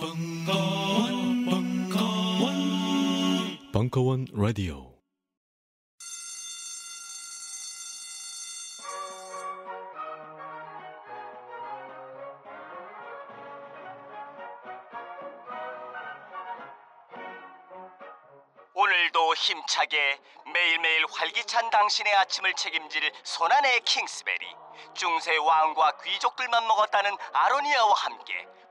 벙커원, 벙커원, 벙커원 라디오. 오늘도 힘차게 매일매일 활기찬 당신의 아침을 책임질 손안의 킹스베리 중세 왕과 귀족들만 먹었다는 아로니아와 함께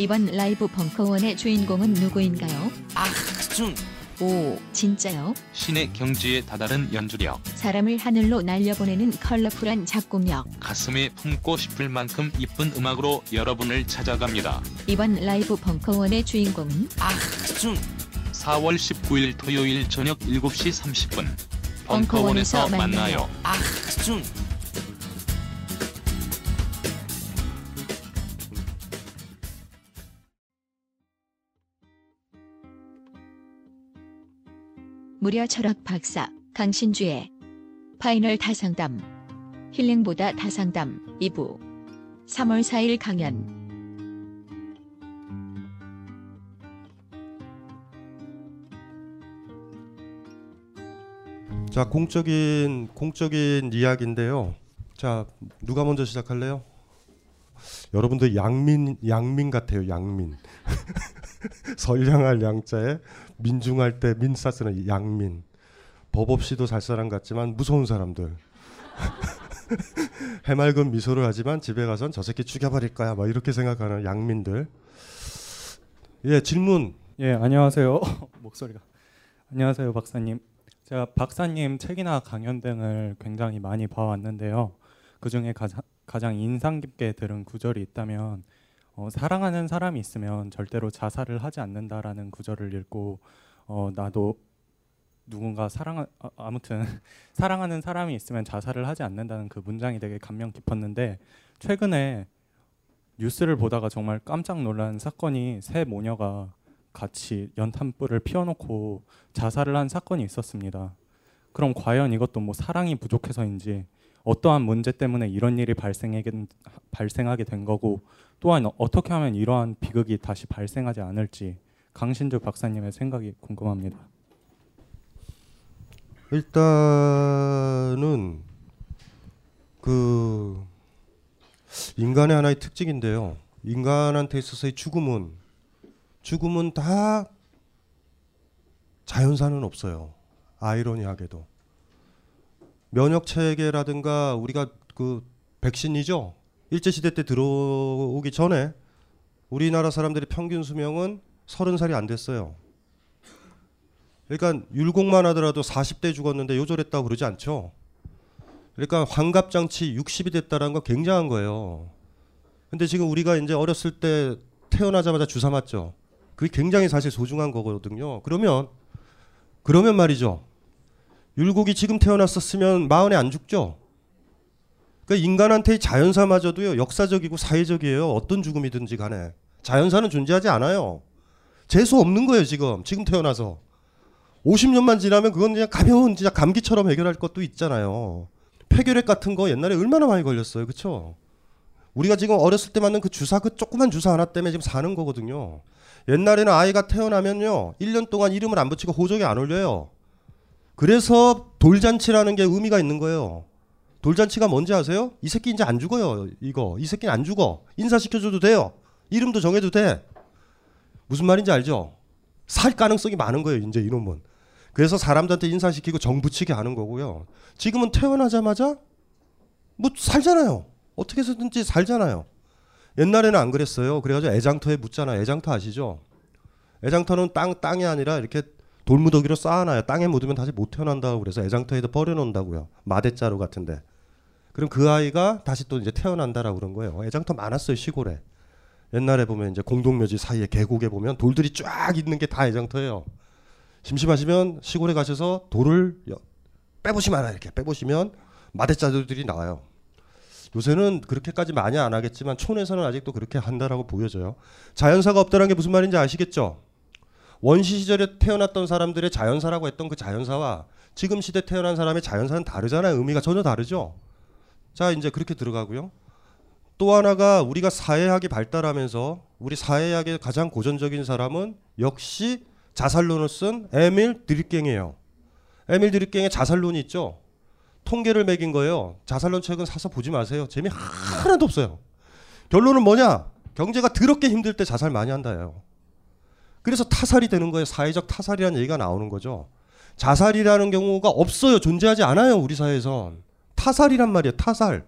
이번 라이브 벙커원의 주인공은 누구인가요? Ahjun. 오, 진짜요? 신의 경지에 다다른 연주력, 사람을 하늘로 날려보내는 컬러풀한 작곡력. 가슴에 품고 싶을 만큼 이쁜 음악으로 여러분을 찾아갑니다. 이번 라이브 벙커원의 주인공은 Ahjun. 4월 19일 토요일 저녁 7시 30분 벙커원에서 만나요. Ahjun. 무려 철학 박사 강신주의 파이널 다상담 힐링보다 다상담 2부 3월 4일 강연 자, 공적인 공적인 이야기인데요. 자, 누가 먼저 시작할래요? 여러분들 양민 양민 같아요. 양민. 선량할 양자에 민중할 때 민사 쓰는 양민. 법 없이도 살 사람 같지만 무서운 사람들. 해맑은 미소를 하지만 집에 가선 저 새끼 죽여버릴 거야. 뭐 이렇게 생각하는 양민들. 예, 질문. 예, 안녕하세요. 목소리가. 안녕하세요, 박사님. 제가 박사님 책이나 강연 등을 굉장히 많이 봐왔는데요. 그 중에 가장, 가장 인상 깊게 들은 구절이 있다면 어, 사랑하는 사람이 있으면 절대로 자살을 하지 않는다라는 구절을 읽고 어, 나도 누군가 사랑 아, 아무튼 사랑하는 사람이 있으면 자살을 하지 않는다는 그 문장이 되게 감명 깊었는데 최근에 뉴스를 보다가 정말 깜짝 놀란 사건이 새 모녀가 같이 연탄불을 피워놓고 자살을 한 사건이 있었습니다. 그럼 과연 이것도 뭐 사랑이 부족해서인지 어떠한 문제 때문에 이런 일이 발생하게, 발생하게 된 거고 또한 어떻게 하면 이러한 비극이 다시 발생하지 않을지 강신주 박사님의 생각이 궁금합니다. 일단은 그 인간의 하나의 특징인데요. 인간한테 있어서의 죽음은 죽음은 다 자연사는 없어요. 아이러니하게도 면역 체계라든가 우리가 그 백신이죠. 일제 시대 때 들어오기 전에 우리나라 사람들의 평균 수명은 서른 살이 안 됐어요. 그러니까 율곡만 하더라도 40대 죽었는데 요절했다고 그러지 않죠. 그러니까 환갑 장치 60이 됐다라는 거 굉장한 거예요. 근데 지금 우리가 이제 어렸을 때 태어나자마자 주사 맞죠. 그게 굉장히 사실 소중한 거거든요. 그러면 그러면 말이죠. 율곡이 지금 태어났었으면 마흔에 안 죽죠. 그러니까 인간한테 자연사마저도요 역사적이고 사회적이에요. 어떤 죽음이든지 간에 자연사는 존재하지 않아요. 재수 없는 거예요 지금 지금 태어나서 50년만 지나면 그건 그냥 가벼운 진짜 감기처럼 해결할 것도 있잖아요. 폐결핵 같은 거 옛날에 얼마나 많이 걸렸어요, 그렇죠? 우리가 지금 어렸을 때 맞는 그 주사 그 조그만 주사 하나 때문에 지금 사는 거거든요. 옛날에는 아이가 태어나면요 1년 동안 이름을 안 붙이고 호적에 안 올려요. 그래서 돌잔치라는 게 의미가 있는 거예요. 돌잔치가 뭔지 아세요? 이 새끼 이제 안 죽어요. 이거 이 새끼는 안 죽어. 인사시켜줘도 돼요. 이름도 정해도 돼. 무슨 말인지 알죠? 살 가능성이 많은 거예요. 이제 이놈은. 그래서 사람들한테 인사시키고 정부치게 하는 거고요. 지금은 태어나자마자 뭐 살잖아요. 어떻게 해서든지 살잖아요. 옛날에는 안 그랬어요. 그래가지고 애장터에 묻잖아요. 애장터 아시죠? 애장터는 땅 땅이 아니라 이렇게 돌무더기로 쌓아놔요. 땅에 묻으면 다시 못 태어난다고 그래서 애장터에다 버려놓는다고요. 마대자루 같은데. 그럼 그 아이가 다시 또 이제 태어난다라고 그런 거예요. 애장터 많았어요 시골에. 옛날에 보면 이제 공동묘지 사이에 계곡에 보면 돌들이 쫙 있는 게 다 애장터예요. 심심하시면 시골에 가셔서 돌을 여- 빼보시면 알아요. 이렇게 빼보시면 마대자루들이 나와요. 요새는 그렇게까지 많이 안 하겠지만 촌에서는 아직도 그렇게 한다라고 보여져요. 자연사가 없다는 게 무슨 말인지 아시겠죠? 원시 시절에 태어났던 사람들의 자연사라고 했던 그 자연사와 지금 시대 태어난 사람의 자연사는 다르잖아요. 의미가 전혀 다르죠. 자, 이제 그렇게 들어가고요. 또 하나가 우리가 사회학이 발달하면서 우리 사회학의 가장 고전적인 사람은 역시 자살론을 쓴 에밀 드립갱이에요. 에밀 드립갱의 자살론이 있죠. 통계를 매긴 거예요. 자살론 책은 사서 보지 마세요. 재미 하나도 없어요. 결론은 뭐냐? 경제가 더럽게 힘들 때 자살 많이 한다예요. 그래서 타살이 되는 거예요. 사회적 타살이라는 얘기가 나오는 거죠. 자살이라는 경우가 없어요. 존재하지 않아요. 우리 사회에선. 타살이란 말이에요. 타살.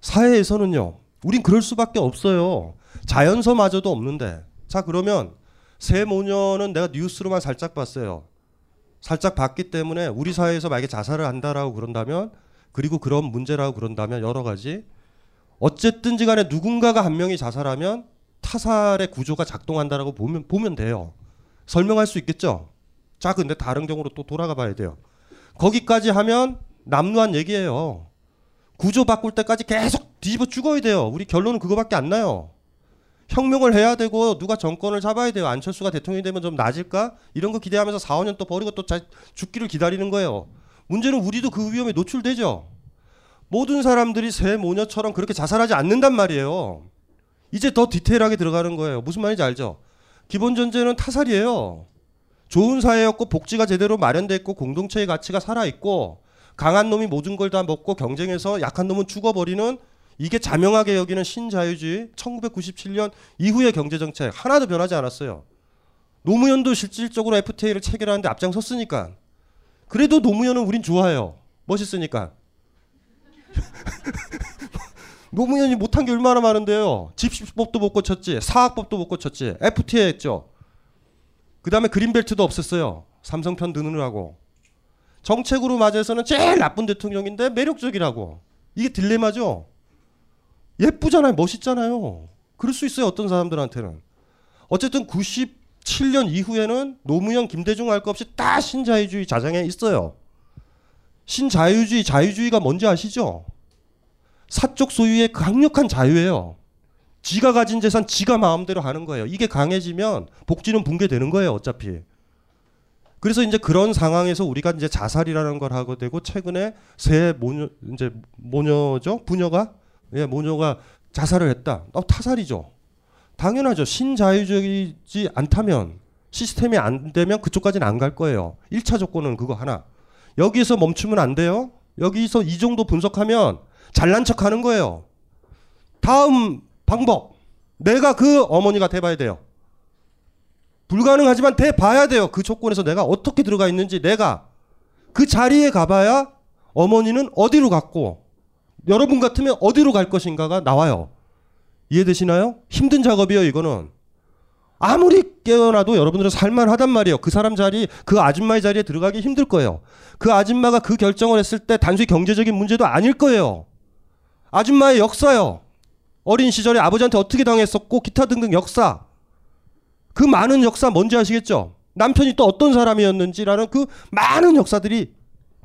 사회에서는요. 우린 그럴 수밖에 없어요. 자연서마저도 없는데. 자 그러면 새 모녀는 내가 뉴스로만 살짝 봤어요. 살짝 봤기 때문에 우리 사회에서 만약에 자살을 한다라고 그런다면 그리고 그런 문제라고 그런다면 여러 가지 어쨌든지 간에 누군가가 한 명이 자살하면 타살의 구조가 작동한다라고 보면 보면 돼요. 설명할 수 있겠죠? 자, 근데 다른 경우로 또 돌아가 봐야 돼요. 거기까지 하면 남루한 얘기예요. 구조 바꿀 때까지 계속 뒤집어 죽어야 돼요. 우리 결론은 그거밖에 안 나요. 혁명을 해야 되고 누가 정권을 잡아야 돼요. 안철수가 대통령이 되면 좀 나아질까? 이런 거 기대하면서 4, 5년 또 버리고 또 자, 죽기를 기다리는 거예요. 문제는 우리도 그 위험에 노출되죠. 모든 사람들이 새 모녀처럼 그렇게 자살하지 않는단 말이에요. 이제 더 디테일하게 들어가는 거예요. 무슨 말인지 알죠? 기본 전제는 타살이에요. 좋은 사회였고 복지가 제대로 마련돼 있고 공동체의 가치가 살아 있고 강한 놈이 모든 걸 다 먹고 경쟁해서 약한 놈은 죽어버리는 이게 자명하게 여기는 신자유주의 1997년 이후의 경제 정책 하나도 변하지 않았어요. 노무현도 실질적으로 FTA를 체결하는데 앞장섰으니까. 그래도 노무현은 우린 좋아해요. 멋있으니까. 노무현이 못한 게 얼마나 많은데요. 집시법도 못 고쳤지, 사학법도 못 고쳤지, FTA 했죠. 그 다음에 그린벨트도 없앴어요. 삼성 편 드느라고. 정책으로 맞아서는 제일 나쁜 대통령인데 매력적이라고. 이게 딜레마죠. 예쁘잖아요. 멋있잖아요. 그럴 수 있어요. 어떤 사람들한테는. 어쨌든 97년 이후에는 노무현, 김대중 할 것 없이 다 신자유주의 자장에 있어요. 신자유주의, 자유주의가 뭔지 아시죠? 사적 소유의 강력한 자유예요. 지가 가진 재산 지가 마음대로 하는 거예요. 이게 강해지면 복지는 붕괴되는 거예요, 어차피. 그래서 이제 그런 상황에서 우리가 이제 자살이라는 걸 하게 되고 최근에 새 모녀 이제 모녀죠 부녀가 예 모녀가 자살을 했다. 어, 타살이죠. 당연하죠. 신자유적이지 않다면 시스템이 안 되면 그쪽까지는 안 갈 거예요. 1차 조건은 그거 하나. 여기서 멈추면 안 돼요. 여기서 이 정도 분석하면 잘난 척 하는 거예요. 다음 방법. 내가 그 어머니가 돼봐야 돼요. 불가능하지만 돼봐야 돼요. 그 조건에서 내가 어떻게 들어가 있는지 내가 그 자리에 가봐야 어머니는 어디로 갔고 여러분 같으면 어디로 갈 것인가가 나와요. 이해되시나요? 힘든 작업이에요, 이거는. 아무리 깨어나도 여러분들은 살만하단 말이에요. 그 사람 자리, 그 아줌마의 자리에 들어가기 힘들 거예요. 그 아줌마가 그 결정을 했을 때 단순히 경제적인 문제도 아닐 거예요. 아줌마의 역사요. 어린 시절에 아버지한테 어떻게 당했었고 기타 등등 역사. 그 많은 역사 뭔지 아시겠죠? 남편이 또 어떤 사람이었는지라는 그 많은 역사들이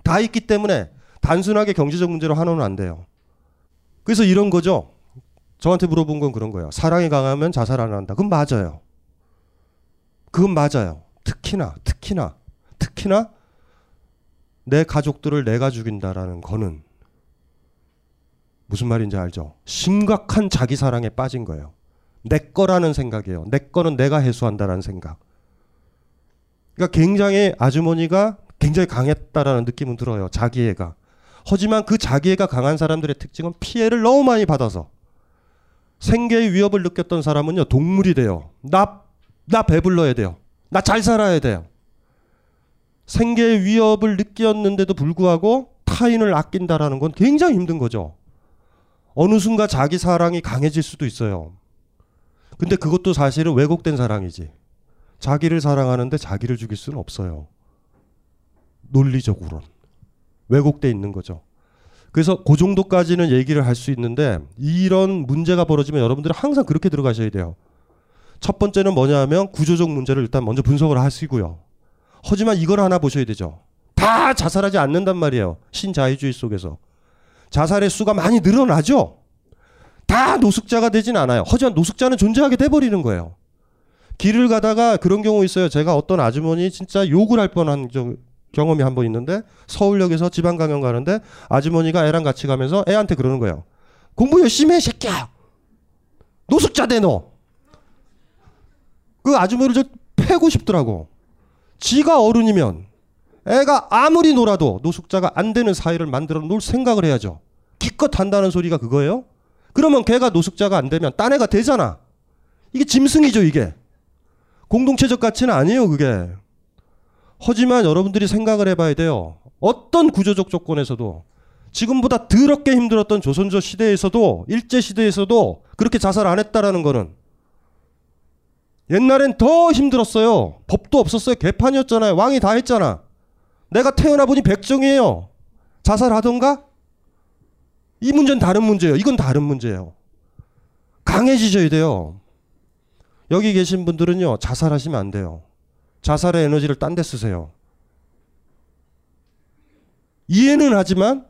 다 있기 때문에 단순하게 경제적 문제로 하나는 안 돼요. 그래서 이런 거죠. 저한테 물어본 건 그런 거예요. 사랑이 강하면 자살 안 한다. 그건 맞아요. 그건 맞아요. 특히나 특히나 특히나 내 가족들을 내가 죽인다라는 거는 무슨 말인지 알죠? 심각한 자기 사랑에 빠진 거예요. 내 거라는 생각이에요. 내 거는 내가 해소한다라는 생각. 그러니까 굉장히 아주머니가 굉장히 강했다라는 느낌은 들어요. 자기애가. 하지만 그 자기애가 강한 사람들의 특징은 피해를 너무 많이 받아서 생계의 위협을 느꼈던 사람은요 동물이 돼요. 나, 나 배불러야 돼요. 나 잘 살아야 돼요. 생계의 위협을 느꼈는데도 불구하고 타인을 아낀다라는 건 굉장히 힘든 거죠. 어느 순간 자기 사랑이 강해질 수도 있어요. 근데 그것도 사실은 왜곡된 사랑이지. 자기를 사랑하는데 자기를 죽일 수는 없어요. 논리적으로는. 왜곡돼 있는 거죠. 그래서 그 정도까지는 얘기를 할 수 있는데 이런 문제가 벌어지면 여러분들은 항상 그렇게 들어가셔야 돼요. 첫 번째는 뭐냐 하면 구조적 문제를 일단 먼저 분석을 하시고요. 하지만 이걸 하나 보셔야 되죠. 다 자살하지 않는단 말이에요. 신자유주의 속에서. 자살의 수가 많이 늘어나죠. 다 노숙자가 되진 않아요. 하지만 노숙자는 존재하게 돼버리는 거예요. 길을 가다가 그런 경우 있어요. 제가 어떤 아주머니 진짜 욕을 할 뻔한 적- 경험이 한 번 있는데 서울역에서 지방 강연 가는데 아주머니가 애랑 같이 가면서 애한테 그러는 거예요. 공부 열심히 해 새끼야. 노숙자 돼 너. 그 아주머니를 저 패고 싶더라고. 지가 어른이면 애가 아무리 놀아도 노숙자가 안 되는 사회를 만들어 놓을 생각을 해야죠. 기껏 한다는 소리가 그거예요? 그러면 걔가 노숙자가 안 되면 딴 애가 되잖아. 이게 짐승이죠, 이게. 공동체적 가치는 아니에요, 그게. 하지만 여러분들이 생각을 해봐야 돼요. 어떤 구조적 조건에서도 지금보다 더럽게 힘들었던 조선조 시대에서도 일제 시대에서도 그렇게 자살 안 했다라는 거는 옛날엔 더 힘들었어요. 법도 없었어요. 개판이었잖아요. 왕이 다 했잖아. 내가 태어나 보니 백정이에요. 자살하던가? 이 문제는 다른 문제예요. 이건 다른 문제예요. 강해지셔야 돼요. 여기 계신 분들은요, 자살하시면 안 돼요. 자살의 에너지를 딴 데 쓰세요. 이해는 하지만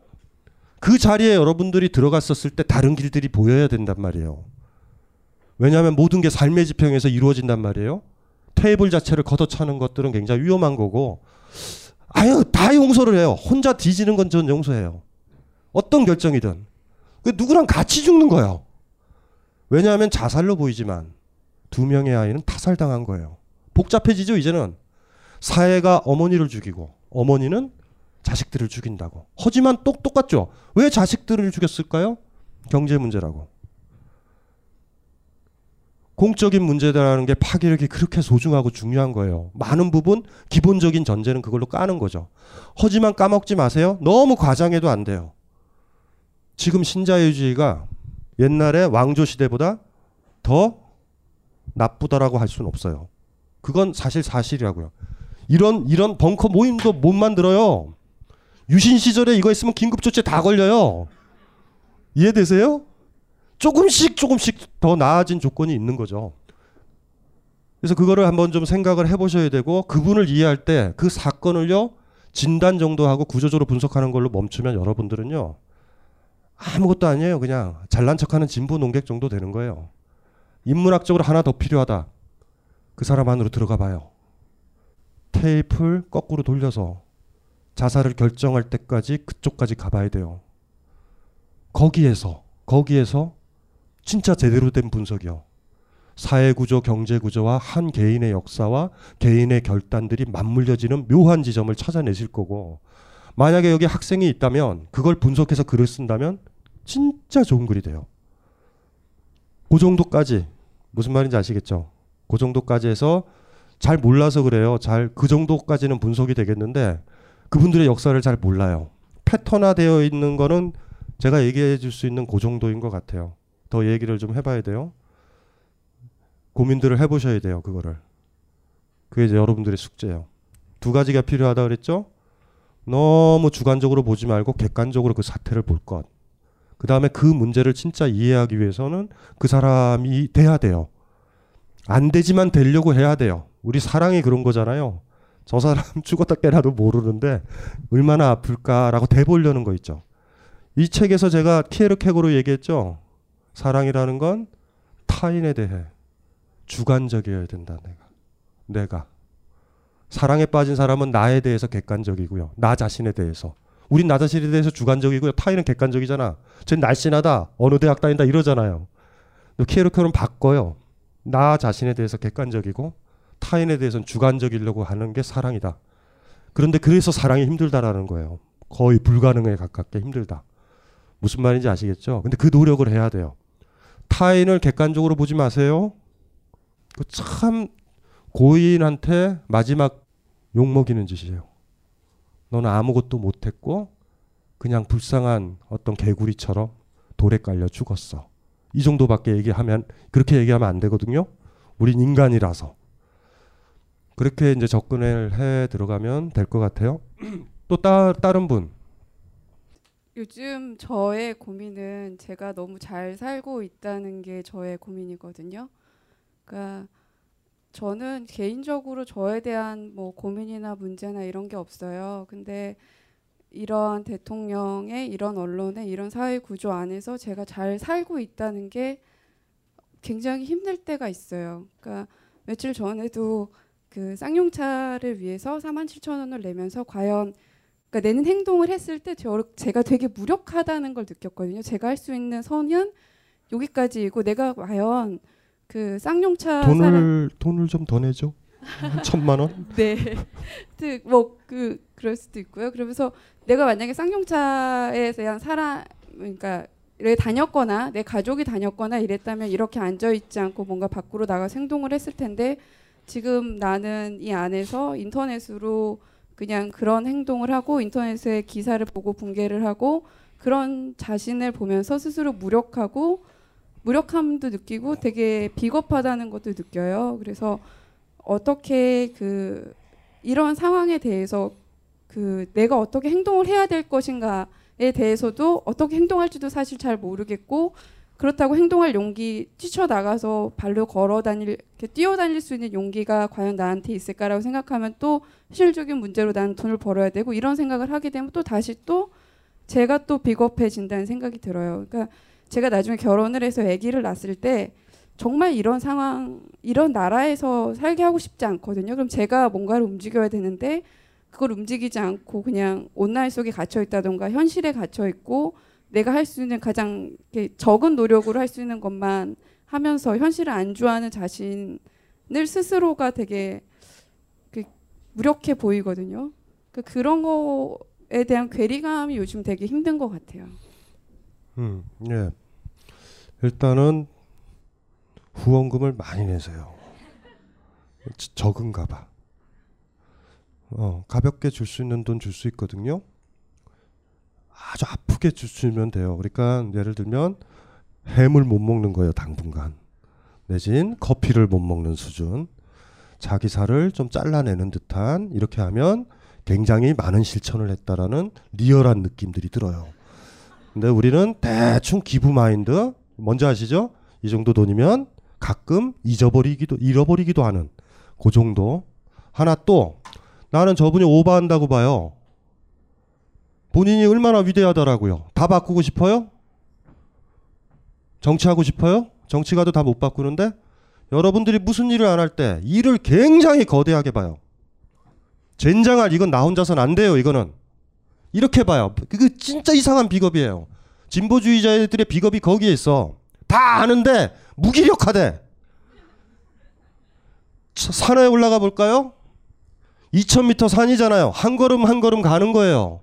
그 자리에 여러분들이 들어갔었을 때 다른 길들이 보여야 된단 말이에요. 왜냐하면 모든 게 삶의 지평에서 이루어진단 말이에요. 테이블 자체를 걷어차는 것들은 굉장히 위험한 거고, 아유, 다 용서를 해요. 혼자 뒤지는 건 전 용서해요. 어떤 결정이든. 그 누구랑 같이 죽는 거예요. 왜냐하면 자살로 보이지만 두 명의 아이는 타살당한 거예요. 복잡해지죠, 이제는. 사회가 어머니를 죽이고 어머니는 자식들을 죽인다고. 하지만 똑 똑같죠. 왜 자식들을 죽였을까요? 경제 문제라고. 공적인 문제라는 게 파괴력이 그렇게 소중하고 중요한 거예요. 많은 부분 기본적인 전제는 그걸로 까는 거죠. 하지만 까먹지 마세요. 너무 과장해도 안 돼요. 지금 신자유주의가 옛날에 왕조 시대보다 더 나쁘다라고 할 수는 없어요. 그건 사실 사실이라고요. 이런 이런 벙커 모임도 못 만들어요. 유신 시절에 이거 있으면 긴급 조치 다 걸려요. 이해되세요? 조금씩 조금씩 더 나아진 조건이 있는 거죠. 그래서 그거를 한번 좀 생각을 해보셔야 되고 그분을 이해할 때 그 사건을요 진단 정도 하고 구조적으로 분석하는 걸로 멈추면 여러분들은요 아무것도 아니에요. 그냥 잘난 척하는 진보 농객 정도 되는 거예요. 인문학적으로 하나 더 필요하다. 그 사람 안으로 들어가 봐요. 테이프를 거꾸로 돌려서 자살을 결정할 때까지 그쪽까지 가봐야 돼요. 거기에서 거기에서 진짜 제대로 된 분석이요. 사회 구조, 경제 구조와 한 개인의 역사와 개인의 결단들이 맞물려지는 묘한 지점을 찾아내실 거고 만약에 여기 학생이 있다면 그걸 분석해서 글을 쓴다면 진짜 좋은 글이 돼요. 그 정도까지 무슨 말인지 아시겠죠? 그 정도까지 해서 잘 몰라서 그래요. 잘 그 정도까지는 분석이 되겠는데 그분들의 역사를 잘 몰라요. 패턴화되어 있는 거는 제가 얘기해 줄 수 있는 그 정도인 것 같아요. 더 얘기를 좀 해봐야 돼요. 고민들을 해보셔야 돼요. 그거를. 그게 이제 여러분들의 숙제예요. 두 가지가 필요하다 그랬죠? 너무 주관적으로 보지 말고 객관적으로 그 사태를 볼 것. 그 다음에 그 문제를 진짜 이해하기 위해서는 그 사람이 돼야 돼요. 안 되지만 되려고 해야 돼요. 우리 사랑이 그런 거잖아요. 저 사람 죽었다 깨나도 모르는데 얼마나 아플까라고 대보려는 거 있죠. 이 책에서 제가 키에르 케고로 얘기했죠. 사랑이라는 건 타인에 대해 주관적이어야 된다. 내가. 내가. 사랑에 빠진 사람은 나에 대해서 객관적이고요. 나 자신에 대해서. 우린 나 자신에 대해서 주관적이고요. 타인은 객관적이잖아. 쟤 날씬하다. 어느 대학 다닌다 이러잖아요. 키에르케고는 바꿔요. 나 자신에 대해서 객관적이고 타인에 대해서는 주관적이려고 하는 게 사랑이다. 그런데 그래서 사랑이 힘들다라는 거예요. 거의 불가능에 가깝게 힘들다. 무슨 말인지 아시겠죠? 근데 그 노력을 해야 돼요. 타인을 객관적으로 보지 마세요. 그참 고인한테 마지막 욕먹이는 짓이에요. 너는 아무것도 못했고 그냥 불쌍한 어떤 개구리처럼 돌에 깔려 죽었어. 이 정도밖에 얘기하면 그렇게 얘기하면 안 되거든요. 우린 인간이라서 그렇게 이제 접근을 해 들어가면 될 것 같아요. 또 따, 다른 분. 요즘 저의 고민은 제가 너무 잘 살고 있다는 게 저의 고민이거든요. 그러니까 저는 개인적으로 저에 대한 뭐 고민이나 문제나 이런 게 없어요. 근데 이러한 대통령의 이런 언론의 이런 사회 구조 안에서 제가 잘 살고 있다는 게 굉장히 힘들 때가 있어요. 그러니까 며칠 전에도 그 쌍용차를 위해서 4만 7천 원을 내면서 과연 그러니까 내는 행동을 했을 때 저, 제가 되게 무력하다는 걸 느꼈거든요. 제가 할 수 있는 선은 여기까지이고 내가 과연 그 쌍용차 사람 돈을 돈을 좀 더 내죠. 한 천만 원. 네. 뭐그 그럴 수도 있고요. 그러면서 내가 만약에 쌍용차에 대한 사람 그러니까 를 다녔거나 내 가족이 다녔거나 이랬다면 이렇게 앉아 있지 않고 뭔가 밖으로 나가서 행동을 했을 텐데 지금 나는 이 안에서 인터넷으로 그냥 그런 행동을 하고 인터넷에 기사를 보고 붕괴를 하고 그런 자신을 보면서 스스로 무력하고 무력함도 느끼고 되게 비겁하다는 것도 느껴요. 그래서 어떻게 그 이런 상황에 대해서 그 내가 어떻게 행동을 해야 될 것인가에 대해서도 어떻게 행동할지도 사실 잘 모르겠고 그렇다고 행동할 용기 뛰쳐나가서 발로 걸어 다닐 이렇게 뛰어 다닐 수 있는 용기가 과연 나한테 있을까라고 생각하면 또 현실적인 문제로 나는 돈을 벌어야 되고 이런 생각을 하게 되면 또 다시 또 제가 또 비겁해진다는 생각이 들어요. 그러니까 제가 나중에 결혼을 해서 아기를 낳았을 때 정말 이런 상황, 이런 나라에서 살게 하고 싶지 않거든요. 그럼 제가 뭔가를 움직여야 되는데 그걸 움직이지 않고 그냥 온라인 속에 갇혀 있다던가 현실에 갇혀 있고 내가 할 수 있는 가장 적은 노력으로 할 수 있는 것만 하면서 현실을 안주하는 자신을 스스로가 되게 그 무력해 보이거든요. 그 그런 거에 대한 괴리감이 요즘 되게 힘든 것 같아요. 음, 예. 일단은 후원금을 많이 내세요. 지- 적은가 봐. 어, 가볍게 줄 수 있는 돈 줄 수 있거든요. 아주 아프게 주시면 돼요. 그러니까 예를 들면 햄을 못 먹는 거예요, 당분간. 내진 커피를 못 먹는 수준. 자기 살을 좀 잘라내는 듯한 이렇게 하면 굉장히 많은 실천을 했다라는 리얼한 느낌들이 들어요. 근데 우리는 대충 기부 마인드 뭔지 아시죠? 이 정도 돈이면 가끔 잊어버리기도 잃어버리기도 하는 그 정도. 하나 또 나는 저분이 오버한다고 봐요. 본인이 얼마나 위대하더라고요. 다 바꾸고 싶어요? 정치하고 싶어요? 정치 가도 다 못 바꾸는데 여러분들이 무슨 일을 안 할 때 일을 굉장히 거대하게 봐요. 젠장할 이건 나 혼자서는 안 돼요. 이거는 이렇게 봐요. 그게 진짜 이상한 비겁이에요. 진보주의자들의 비겁이 거기에 있어. 다 아는데 무기력하대. 차- 산에 올라가 볼까요? 2000m 산이잖아요. 한 걸음 한 걸음 가는 거예요.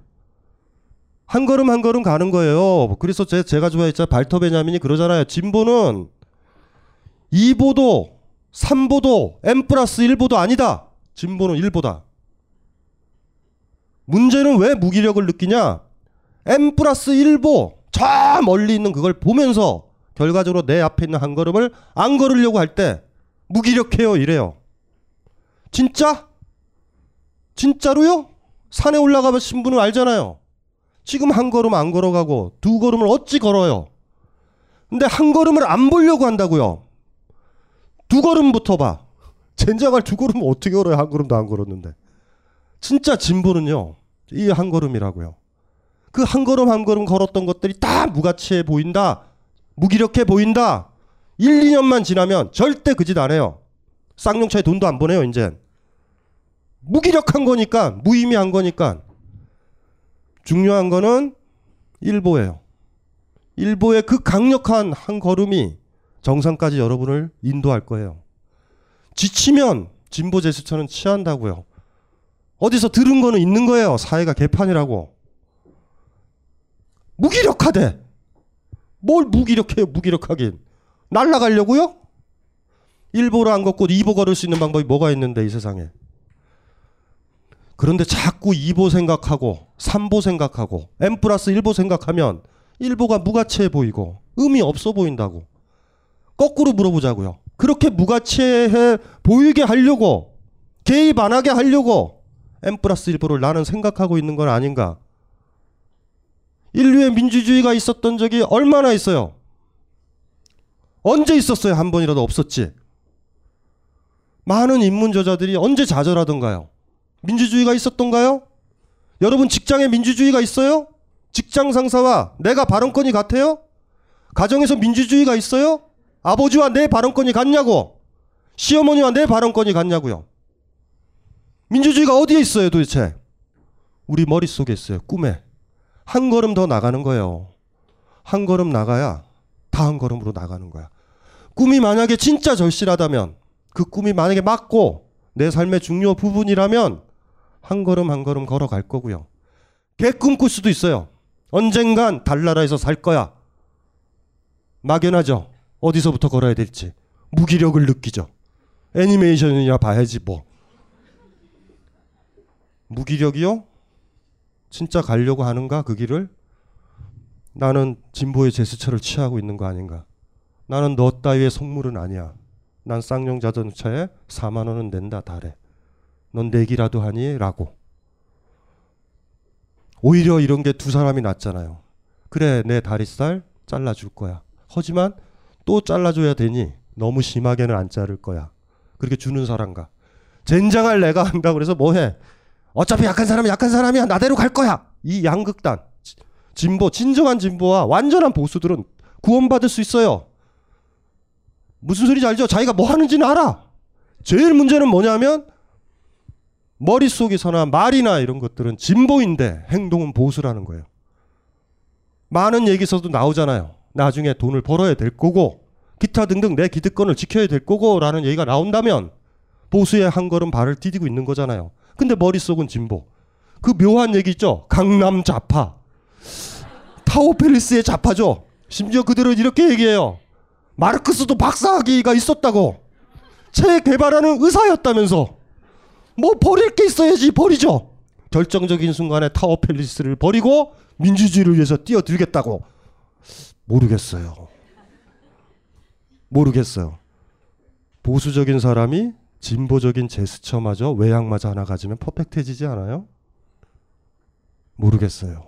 한 걸음 한 걸음 가는 거예요. 그래서 제, 제가 좋아했죠. 발터 베냐민이 그러잖아요. 진보는 2보도, 3보도, M 플러스 1보도 아니다. 진보는 1보다. 문제는 왜 무기력을 느끼냐? M 플러스 1보, 저 멀리 있는 그걸 보면서 결과적으로 내 앞에 있는 한 걸음을 안 걸으려고 할 때 무기력해요. 이래요. 진짜? 진짜로요? 산에 올라가 보신 분은 알잖아요. 지금 한 걸음 안 걸어가고 두 걸음을 어찌 걸어요? 근데 한 걸음을 안 보려고 한다고요. 두 걸음부터 봐. 젠장할 두 걸음을 어떻게 걸어요? 한 걸음도 안 걸었는데. 진짜 진보는요. 이 한 걸음이라고요. 그 한 걸음 한 걸음 걸었던 것들이 다 무가치해 보인다. 무기력해 보인다. 1, 2년만 지나면 절대 그 짓 안 해요. 쌍용차에 돈도 안 보내요, 이제. 무기력한 거니까, 무의미한 거니까. 중요한 거는 일보예요. 일보의 그 강력한 한 걸음이 정상까지 여러분을 인도할 거예요. 지치면 진보 제스처는 취한다고요. 어디서 들은 거는 있는 거예요. 사회가 개판이라고. 무기력하대. 뭘 무기력해요, 무기력하긴. 날라가려고요? 일보로 안 걷고 이보 걸을 수 있는 방법이 뭐가 있는데, 이 세상에. 그런데 자꾸 2보 생각하고 3보 생각하고 M 플러스 1보 생각하면 일보가 무가치해 보이고 의미 없어 보인다고. 거꾸로 물어보자고요. 그렇게 무가치해 보이게 하려고 개입 안 하게 하려고 M 플러스 일보를 나는 생각하고 있는 건 아닌가. 인류의 민주주의가 있었던 적이 얼마나 있어요? 언제 있었어요? 한 번이라도 없었지. 많은 인문저자들이 언제 좌절하던가요? 민주주의가 있었던가요? 여러분 직장에 민주주의가 있어요? 직장 상사와 내가 발언권이 같아요? 가정에서 민주주의가 있어요? 아버지와 내 발언권이 같냐고? 시어머니와 내 발언권이 같냐고요? 민주주의가 어디에 있어요 도대체? 우리 머릿속에 있어요. 꿈에. 한 걸음 더 나가는 거예요. 한 걸음 나가야 다 한 걸음으로 나가는 거야. 꿈이 만약에 진짜 절실하다면 그 꿈이 만약에 맞고 내 삶의 중요 부분이라면 한 걸음 한 걸음 걸어갈 거고요. 개 꿈꿀 수도 있어요. 언젠간 달나라에서 살 거야. 막연하죠. 어디서부터 걸어야 될지. 무기력을 느끼죠. 애니메이션이나 봐야지 뭐. 무기력이요? 진짜 가려고 하는가 그 길을? 나는 진보의 제스처를 취하고 있는 거 아닌가? 나는 너 따위의 속물은 아니야. 난 쌍용 자동차에 4만 원은 낸다 달에. 넌 내기라도 하니? 라고. 오히려 이런 게 두 사람이 낫잖아요. 그래 내 다리살 잘라줄 거야. 하지만 또 잘라줘야 되니 너무 심하게는 안 자를 거야. 그렇게 주는 사람과 젠장할 내가 한다고 그래서 뭐해? 어차피 약한 사람은 약한 사람이야. 나대로 갈 거야. 이 양극단 지- 진보 진정한 진보와 완전한 보수들은 구원받을 수 있어요. 무슨 소리인지 알죠? 자기가 뭐 하는지는 알아. 제일 문제는 뭐냐면 머릿속에서나 말이나 이런 것들은 진보인데 행동은 보수라는 거예요. 많은 얘기에서도 나오잖아요. 나중에 돈을 벌어야 될 거고 기타 등등 내 기득권을 지켜야 될 거고라는 얘기가 나온다면 보수의 한 걸음 발을 디디고 있는 거잖아요. 근데 머릿속은 진보. 그 묘한 얘기 있죠. 강남 좌파. 타오펠리스의 좌파죠. 심지어 그들은 이렇게 얘기해요. 마르크스도 박사학위가 있었다고. 책 개발하는 의사였다면서. 뭐 버릴 게 있어야지 버리죠. 결정적인 순간에 타워 팰리스를 버리고 민주주의를 위해서 뛰어들겠다고. 모르겠어요. 모르겠어요. 보수적인 사람이 진보적인 제스처마저 외양마저 하나 가지면 퍼펙트해지지 않아요? 모르겠어요.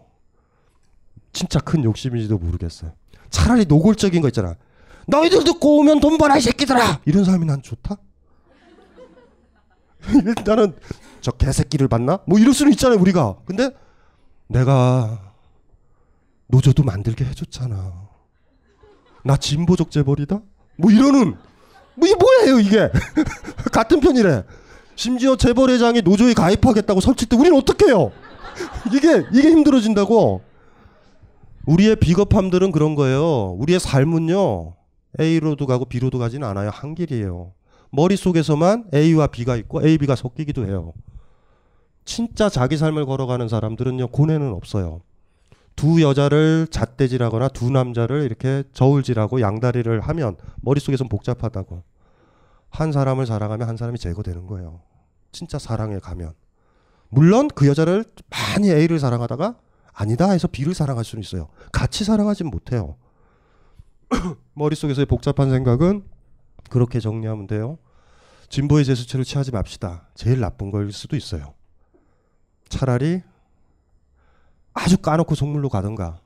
진짜 큰 욕심인지도 모르겠어요. 차라리 노골적인 거 있잖아. 너희들도 꼬우면 돈 벌어 이 새끼들아. 이런 사람이 난 좋다. 일단은 저 개새끼를 봤나? 뭐 이럴 수는 있잖아요 우리가. 근데 내가 노조도 만들게 해줬잖아. 나 진보적 재벌이다? 뭐 이러는 뭐 이게 뭐예요 이게? 같은 편이래. 심지어 재벌 회장이 노조에 가입하겠다고 설치 때 우리는 어떡해요? 이게 이게 힘들어진다고. 우리의 비겁함들은 그런 거예요. 우리의 삶은요. A로도 가고 B로도 가지는 않아요. 한 길이에요. 머릿속에서만 A와 B가 있고 A, B가 섞이기도 해요. 진짜 자기 삶을 걸어가는 사람들은요. 고뇌는 없어요. 두 여자를 잣대질하거나 두 남자를 이렇게 저울질하고 양다리를 하면 머릿속에선 복잡하다고. 한 사람을 사랑하면 한 사람이 제거되는 거예요. 진짜 사랑에 가면. 물론 그 여자를 많이 A를 사랑하다가 아니다 해서 B를 사랑할 수는 있어요. 같이 사랑하진 못해요. 머릿속에서의 복잡한 생각은 그렇게 정리하면 돼요. 진보의 제스처를 취하지 맙시다. 제일 나쁜 걸 수도 있어요. 차라리 아주 까놓고 속물로 가든가.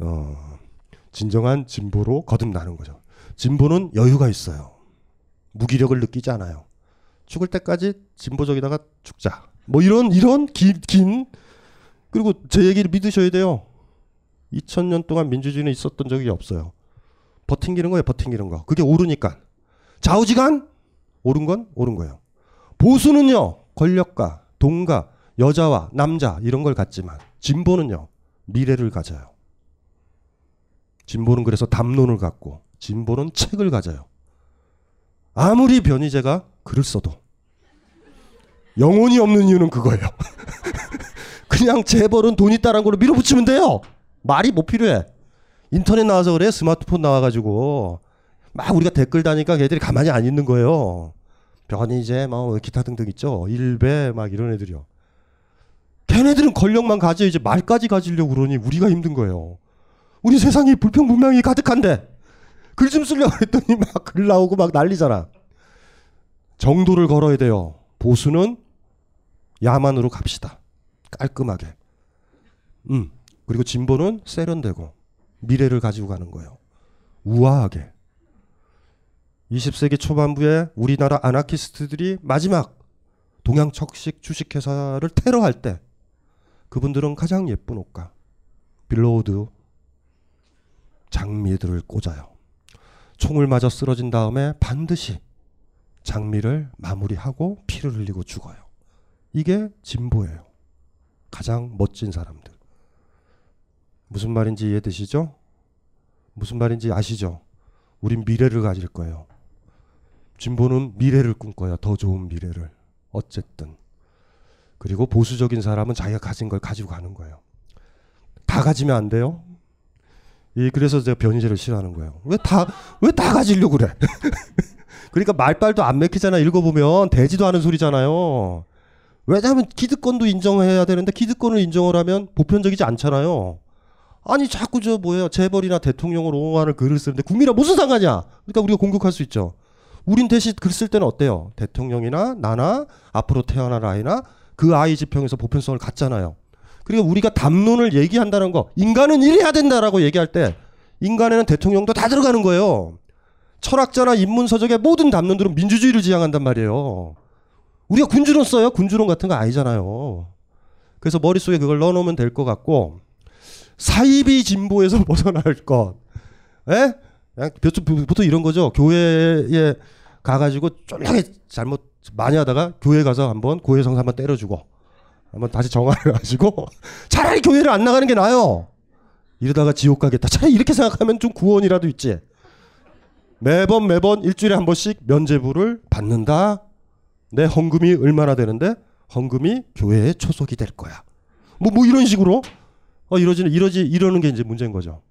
어, 진정한 진보로 거듭나는 거죠. 진보는 여유가 있어요. 무기력을 느끼지 않아요. 죽을 때까지 진보적이다가 죽자. 뭐 이런 이런 긴, 긴 그리고 제 얘기를 믿으셔야 돼요. 2000년 동안 민주주의는 있었던 적이 없어요. 버팅기는 거예요, 버팅기는 거. 그게 오르니까. 좌우지간 옳은 건 옳은 거예요. 보수는요, 권력과 돈과 여자와 남자 이런 걸 갖지만 진보는요, 미래를 가져요. 진보는 그래서 담론을 갖고 진보는 책을 가져요. 아무리 변희재가 글을 써도 영혼이 없는 이유는 그거예요. 그냥 재벌은 돈 있다는 걸로 밀어붙이면 돼요. 말이 뭐 필요해. 인터넷 나와서 그래 스마트폰 나와가지고 막 우리가 댓글 다니까 걔들이 가만히 안 있는 거예요. 변희재 뭐 기타 등등 있죠. 일배 막 이런 애들이요. 걔네들은 권력만 가져 이제 말까지 가지려고 그러니 우리가 힘든 거예요. 우리 세상이 불평불만이 가득한데 글 좀 쓰려고 했더니 막 글 나오고 막 난리잖아. 정도를 걸어야 돼요. 보수는 야만으로 갑시다. 깔끔하게. 음. 그리고 진보는 세련되고 미래를 가지고 가는 거예요. 우아하게. 20세기 초반부에 우리나라 아나키스트들이 마지막 동양 척식 주식회사를 테러할 때 그분들은 가장 예쁜 옷과 비로드 장미들을 꽂아요. 총을 맞아 쓰러진 다음에 반드시 장미를 마무리하고 피를 흘리고 죽어요. 이게 진보예요. 가장 멋진 사람들. 무슨 말인지 이해되시죠? 무슨 말인지 아시죠? 우린 미래를 가질 거예요. 진보는 미래를 꿈꿔요. 더 좋은 미래를. 어쨌든. 그리고 보수적인 사람은 자기가 가진 걸 가지고 가는 거예요. 다 가지면 안 돼요. 이 그래서 제가 변희재를 싫어하는 거예요. 왜 다 왜 다 가지려고 그래? 그러니까 말빨도 안 맥히잖아. 읽어보면 되지도 않은 소리잖아요. 왜냐하면 기득권도 인정해야 되는데 기득권을 인정을 하면 보편적이지 않잖아요. 아니 자꾸 저 뭐예요 재벌이나 대통령을 옹호하는 글을 쓰는데 국민이랑 무슨 상관이야? 그러니까 우리가 공격할 수 있죠. 우린 대신 글 쓸 때는 어때요? 대통령이나 나나 앞으로 태어날 아이나 그 아이 지평에서 보편성을 갖잖아요. 그리고 우리가 담론을 얘기한다는 거 인간은 이래야 된다라고 얘기할 때 인간에는 대통령도 다 들어가는 거예요. 철학자나 인문서적의 모든 담론들은 민주주의를 지향한단 말이에요. 우리가 군주론 써요? 군주론 같은 거 아니잖아요. 그래서 머릿속에 그걸 넣어놓으면 될 것 같고 사이비 진보에서 벗어날 것. 예? 보통- 이런 거죠. 교회에 가가지고 쫄라게 잘못 많이 하다가 교회 가서 한번 고해 성사 한번 때려주고 한번 다시 정화를 가지고 차라리 교회를 안 나가는 게 나아요. 이러다가 지옥 가겠다. 차라리 이렇게 생각하면 좀 구원이라도 있지. 매번 매번 일주일에 한 번씩 면제부를 받는다. 내 헌금이 얼마나 되는데 헌금이 교회에 초속이 될 거야. 뭐 뭐 이런 식으로 어 이러지 이러지 이러는 게 이제 문제인 거죠.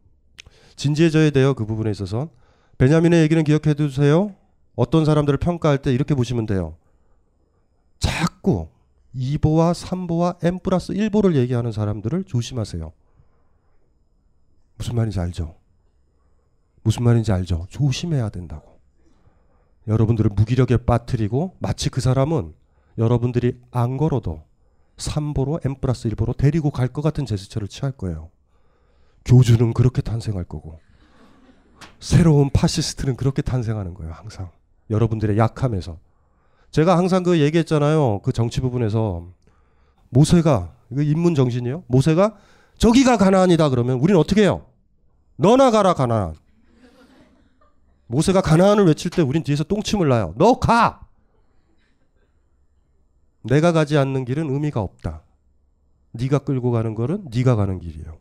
진지해져야 돼요 그 부분에 있어서. 베냐민의 얘기는 기억해 두세요. 어떤 사람들을 평가할 때 이렇게 보시면 돼요. 자꾸 2보와 3보와 n 플러스 1보를 얘기하는 사람들을 조심하세요. 무슨 말인지 알죠? 무슨 말인지 알죠? 조심해야 된다고. 여러분들을 무기력에 빠뜨리고 마치 그 사람은 여러분들이 안 걸어도 3보로 n 플러스 1보로 데리고 갈 것 같은 제스처를 취할 거예요. 교주는 그렇게 탄생할 거고 새로운 파시스트는 그렇게 탄생하는 거예요. 항상 여러분들의 약함에서 제가 항상 그 얘기했잖아요. 그 정치 부분에서 모세가 이거 인문 정신이에요. 모세가 저기가 가나안이다 그러면 우리는 어떻게 해요? 너나 가라 가나안. 모세가 가나안을 외칠 때 우린 뒤에서 똥침을 놔요. 너 가. 내가 가지 않는 길은 의미가 없다. 네가 끌고 가는 거는 네가 가는 길이에요.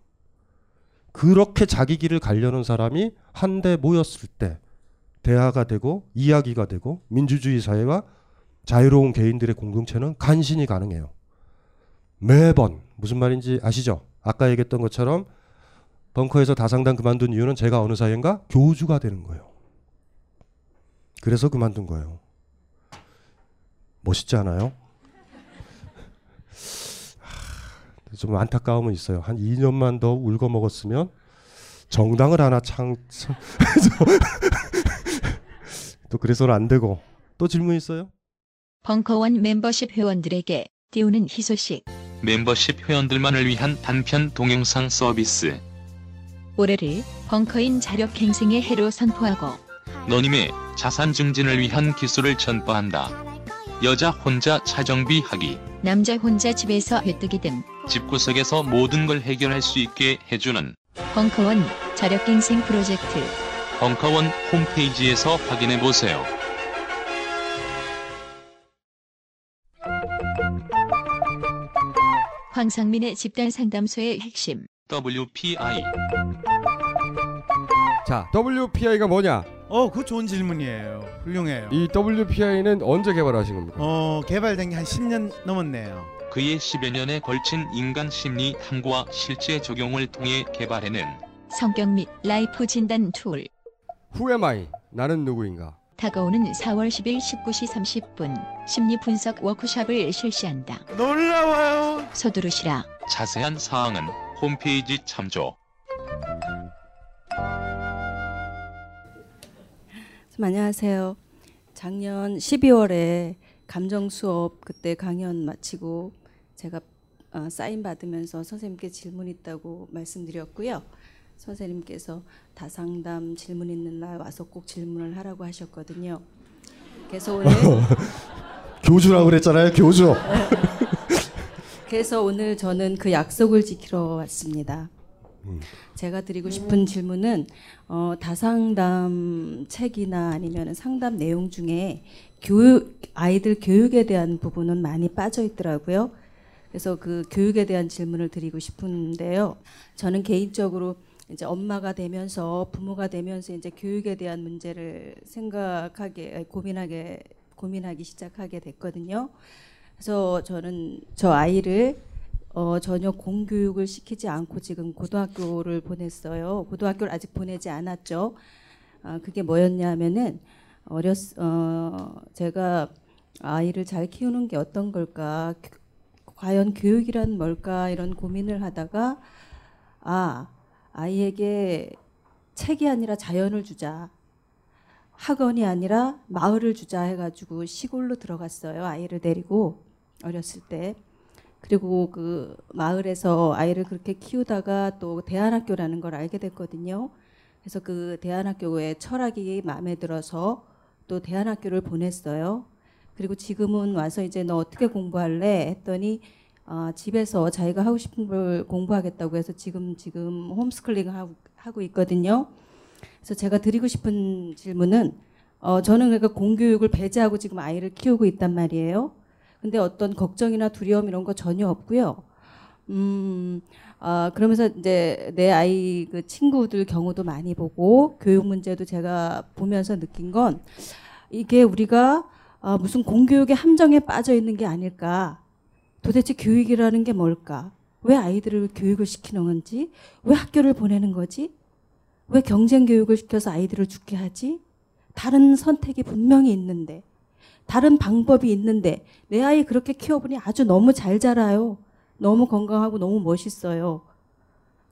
그렇게 자기 길을 가려는 사람이 한데 모였을 때 대화가 되고 이야기가 되고 민주주의 사회와 자유로운 개인들의 공동체는 간신히 가능해요. 매번 무슨 말인지 아시죠? 아까 얘기했던 것처럼 벙커에서 다상당 그만둔 이유는 제가 어느 사이인가 교주가 되는 거예요. 그래서 그만둔 거예요. 멋있지 않아요? 하, 좀 안타까움은 있어요. 한 2년만 더 울고 먹었으면 정당을 하나 창 또 그래서는 안 되고 또 질문 있어요? 벙커원 멤버십 회원들에게 띄우는 희소식. 멤버십 회원들만을 위한 단편 동영상 서비스. 올해를 벙커인 자력갱생의 해로 선포하고 너님의 자산 증진을 위한 기술을 전파한다. 여자 혼자 차정비하기. 남자 혼자 집에서 회뜨기 등 집구석에서 모든 걸 해결할 수 있게 해주는 벙커원 자력갱생 프로젝트 벙커원 홈페이지에서 확인해 보세요. 황상민의 집단 상담소의 핵심 WPI 자, WPI가 뭐냐? 어, 그 좋은 질문이에요. 훌륭해요. 이 WPI는 언제 개발하신 겁니까? 어, 개발된 게 한 10년 넘었네요. 그의 10여 년에 걸친 인간 심리 탐구와 실제 적용을 통해 개발해낸 성격 및 life 진단 tool Who am I? 나는 누구인가? 다가오는 4월 10일 19시 30분 심리 분석 워크숍을 실시한다. 놀라워요. 서두르시라. 자세한 사항은 홈페이지 참조. 안녕하세요. 작년 12월에 감정 수업 그때 강연 마치고 제가 어, 사인 받으면서 선생님께 질문 있다고 말씀드렸고요. 선생님께서 다상담 질문 있는 날 와서 꼭 질문을 하라고 하셨거든요. 그래서 오늘 교주라고 그랬잖아요. 교주. 그래서 오늘 저는 그 약속을 지키러 왔습니다. 제가 드리고 싶은 질문은 어, 다상담 책이나 아니면 상담 내용 중에 교육 아이들 교육에 대한 부분은 많이 빠져 있더라고요. 그래서 그 교육에 대한 질문을 드리고 싶은데요. 저는 개인적으로 이제 엄마가 되면서 부모가 되면서 이제 교육에 대한 문제를 생각하게 고민하게 고민하기 시작하게 됐거든요. 그래서 저는 저 아이를 어, 전혀 공교육을 시키지 않고 지금 고등학교를 보냈어요. 고등학교를 아직 보내지 않았죠. 아, 그게 뭐였냐면은 어렸 어, 제가 아이를 잘 키우는 게 어떤 걸까? 교- 과연 교육이란 뭘까? 이런 고민을 하다가 아 아이에게 책이 아니라 자연을 주자. 학원이 아니라 마을을 주자 해가지고 시골로 들어갔어요. 아이를 데리고 어렸을 때. 그리고 그 마을에서 아이를 그렇게 키우다가 또 대안학교라는 걸 알게 됐거든요. 그래서 그 대안학교의 철학이 마음에 들어서 또 대안학교를 보냈어요. 그리고 지금은 와서 이제 너 어떻게 공부할래 했더니 어, 집에서 자기가 하고 싶은 걸 공부하겠다고 해서 지금 지금 홈스쿨링 하고, 하고 있거든요. 그래서 제가 드리고 싶은 질문은 어, 저는 그러니까 공교육을 배제하고 지금 아이를 키우고 있단 말이에요. 근데 어떤 걱정이나 두려움 이런 거 전혀 없고요. 음, 아, 그러면서 이제 내 아이 그 친구들 경우도 많이 보고 교육 문제도 제가 보면서 느낀 건 이게 우리가 아, 무슨 공교육의 함정에 빠져 있는 게 아닐까. 도대체 교육이라는 게 뭘까? 왜 아이들을 교육을 시키는 건지? 왜 학교를 보내는 거지? 왜 경쟁 교육을 시켜서 아이들을 죽게 하지? 다른 선택이 분명히 있는데, 다른 방법이 있는데, 내 아이 그렇게 키워보니 아주 너무 잘 자라요. 너무 건강하고 너무 멋있어요.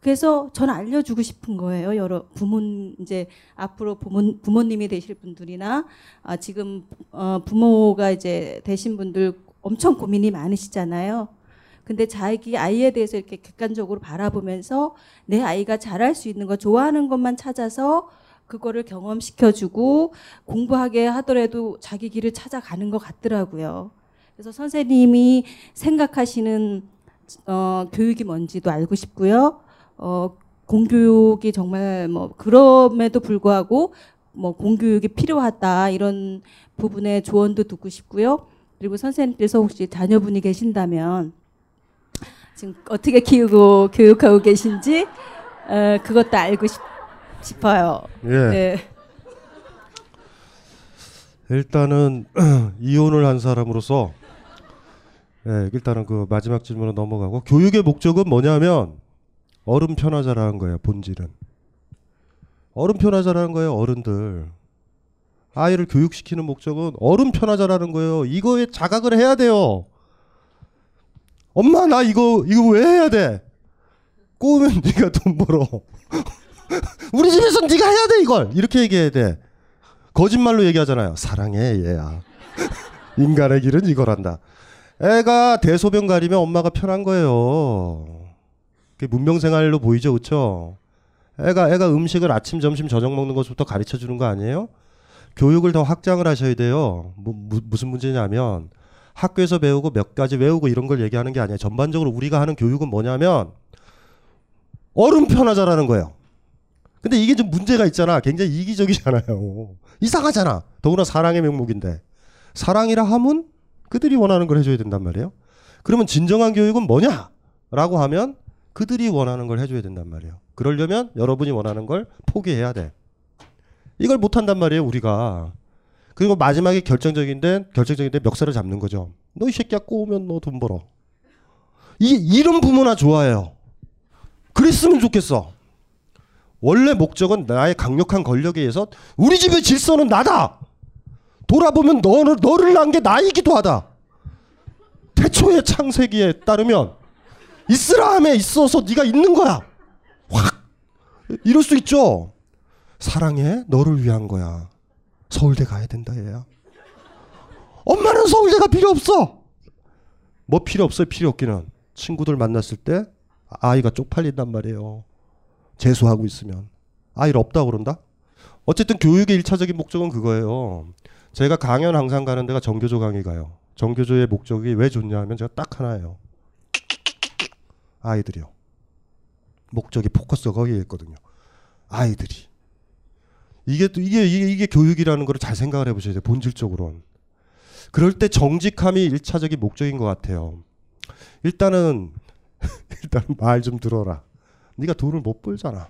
그래서 저는 알려주고 싶은 거예요. 여러 부모 이제 앞으로 부모 부모님이 되실 분들이나 아, 지금 어, 부모가 이제 되신 분들 엄청 고민이 많으시잖아요. 근데 자기 아이에 대해서 이렇게 객관적으로 바라보면서 내 아이가 잘할 수 있는 거 좋아하는 것만 찾아서 그거를 경험시켜주고 공부하게 하더라도 자기 길을 찾아가는 것 같더라고요. 그래서 선생님이 생각하시는 어, 교육이 뭔지도 알고 싶고요. 어, 공교육이 정말 뭐 그럼에도 불구하고 뭐 공교육이 필요하다 이런 부분에 조언도 듣고 싶고요. 그리고 선생님께서 혹시 자녀분이 계신다면 지금 어떻게 키우고 교육하고 계신지 어, 그것도 알고 싶, 싶어요. 예. 네. 일단은 이혼을 한 사람으로서 예, 일단은 그 마지막 질문으로 넘어가고 교육의 목적은 뭐냐면 어른 편하자라는 거예요. 본질은 어른 편하자라는 거예요. 어른들 아이를 교육시키는 목적은 어른 편하자라는 거예요. 이거에 자각을 해야 돼요. 엄마 나 이거 이거 왜 해야 돼? 꼬우면 네가 돈 벌어. 우리 집에서 네가 해야 돼 이걸 이렇게 얘기해야 돼. 거짓말로 얘기하잖아요. 사랑해 얘야. 인간의 길은 이거란다. 애가 대소변 가리면 엄마가 편한 거예요. 문명생활로 보이죠, 그렇죠? 애가 애가 음식을 아침, 점심, 저녁 먹는 것부터 가르쳐 주는 거 아니에요? 교육을 더 확장을 하셔야 돼요. 뭐, 무, 무슨 문제냐면 학교에서 배우고 몇 가지 외우고 이런 걸 얘기하는 게 아니에요. 전반적으로 우리가 하는 교육은 뭐냐면 어른 편하자라는 거예요. 근데 이게 좀 문제가 있잖아. 굉장히 이기적이잖아요. 이상하잖아. 더구나 사랑의 명목인데. 사랑이라 함은 그들이 원하는 걸 해줘야 된단 말이에요. 그러면 진정한 교육은 뭐냐? 라고 하면 그들이 원하는 걸 해줘야 된단 말이에요. 그러려면 여러분이 원하는 걸 포기해야 돼. 이걸 못 한단 말이에요, 우리가. 그리고 마지막에 결정적인데, 결정적인데 멱살을 잡는 거죠. 너 이 새끼야 꼬우면 너 돈 벌어. 이, 이런 부모나 좋아해요. 그랬으면 좋겠어. 원래 목적은 나의 강력한 권력에 의해서 우리 집의 질서는 나다. 돌아보면 너를 너를 낳은 게 나이기도 하다. 태초의 창세기에 따르면 이스라함에 있어서 네가 있는 거야. 확 이럴 수 있죠. 사랑해 너를 위한 거야. 서울대 가야 된다 얘야. 엄마는 서울대가 필요 없어. 뭐 필요 없어요 필요 없기는. 친구들 만났을 때 아이가 쪽팔린단 말이에요. 재수하고 있으면 아이를 없다 그런다. 어쨌든 교육의 일차적인 목적은 그거예요. 제가 강연 항상 가는 데가 정교조 강의 가요. 정교조의 목적이 왜 좋냐 하면 제가 딱 하나예요. 아이들이요. 목적이 포커스가 거기에 있거든요. 아이들이. 이게 또 이게 이게, 이게 교육이라는 걸 잘 생각을 해보셔야 돼요. 본질적으로는. 그럴 때 정직함이 일차적인 목적인 것 같아요. 일단은 일단 말 좀 들어라. 네가 돈을 못 벌잖아.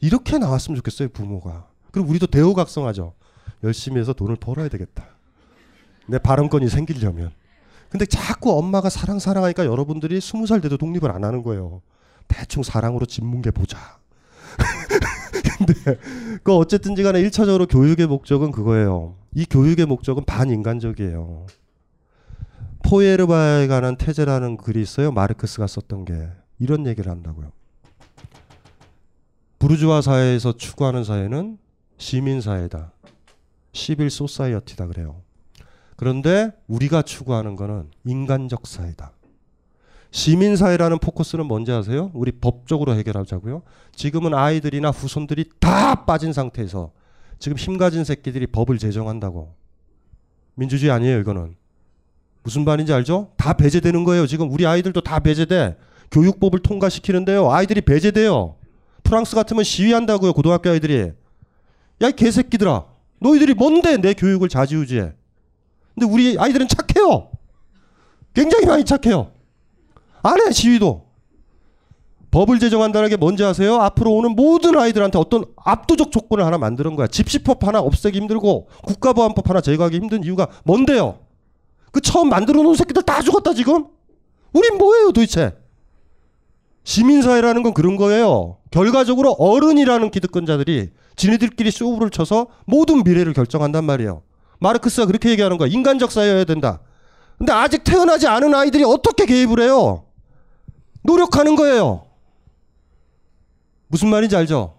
이렇게 나왔으면 좋겠어요 부모가. 그리고 우리도 대우각성하죠. 열심히 해서 돈을 벌어야 되겠다. 내 발언권이 생기려면. 근데 자꾸 엄마가 사랑 사랑하니까 여러분들이 스무 살 돼도 독립을 안 하는 거예요. 대충 사랑으로 짓뭉개 보자. 근데 그 어쨌든지 간에 일차적으로 교육의 목적은 그거예요. 이 교육의 목적은 반인간적이에요. 포에르바에 관한 태제라는 글이 있어요. 마르크스가 썼던 게 이런 얘기를 한다고요. 부르주아 사회에서 추구하는 사회는 시민 사회다. 시빌 소사이어티다 그래요. 그런데 우리가 추구하는 거는 인간적 사회다. 시민 사회라는 포커스는 뭔지 아세요? 우리 법적으로 해결하자고요. 지금은 아이들이나 후손들이 다 빠진 상태에서 지금 힘 가진 새끼들이 법을 제정한다고. 민주주의 아니에요, 이거는. 무슨 말인지 알죠? 다 배제되는 거예요. 지금 우리 아이들도 다 배제돼. 교육법을 통과시키는데요. 아이들이 배제돼요. 프랑스 같으면 시위한다고요. 고등학교 아이들이. 야, 이 개새끼들아. 너희들이 뭔데 내 교육을 좌지우지해. 근데 우리 아이들은 착해요. 굉장히 많이 착해요. 안 해, 시위도. 법을 제정한다는 게 뭔지 아세요? 앞으로 오는 모든 아이들한테 어떤 압도적 조건을 하나 만드는 거야. 집시법 하나 없애기 힘들고 국가보안법 하나 제거하기 힘든 이유가 뭔데요? 그 처음 만들어 놓은 새끼들 다 죽었다 지금? 우린 뭐예요 도대체? 시민사회라는 건 그런 거예요. 결과적으로 어른이라는 기득권자들이 지네들끼리 쇼부를 쳐서 모든 미래를 결정한단 말이에요. 마르크스가 그렇게 얘기하는 거야. 인간적 사회여야 된다. 근데 아직 태어나지 않은 아이들이 어떻게 개입을 해요? 노력하는 거예요. 무슨 말인지 알죠?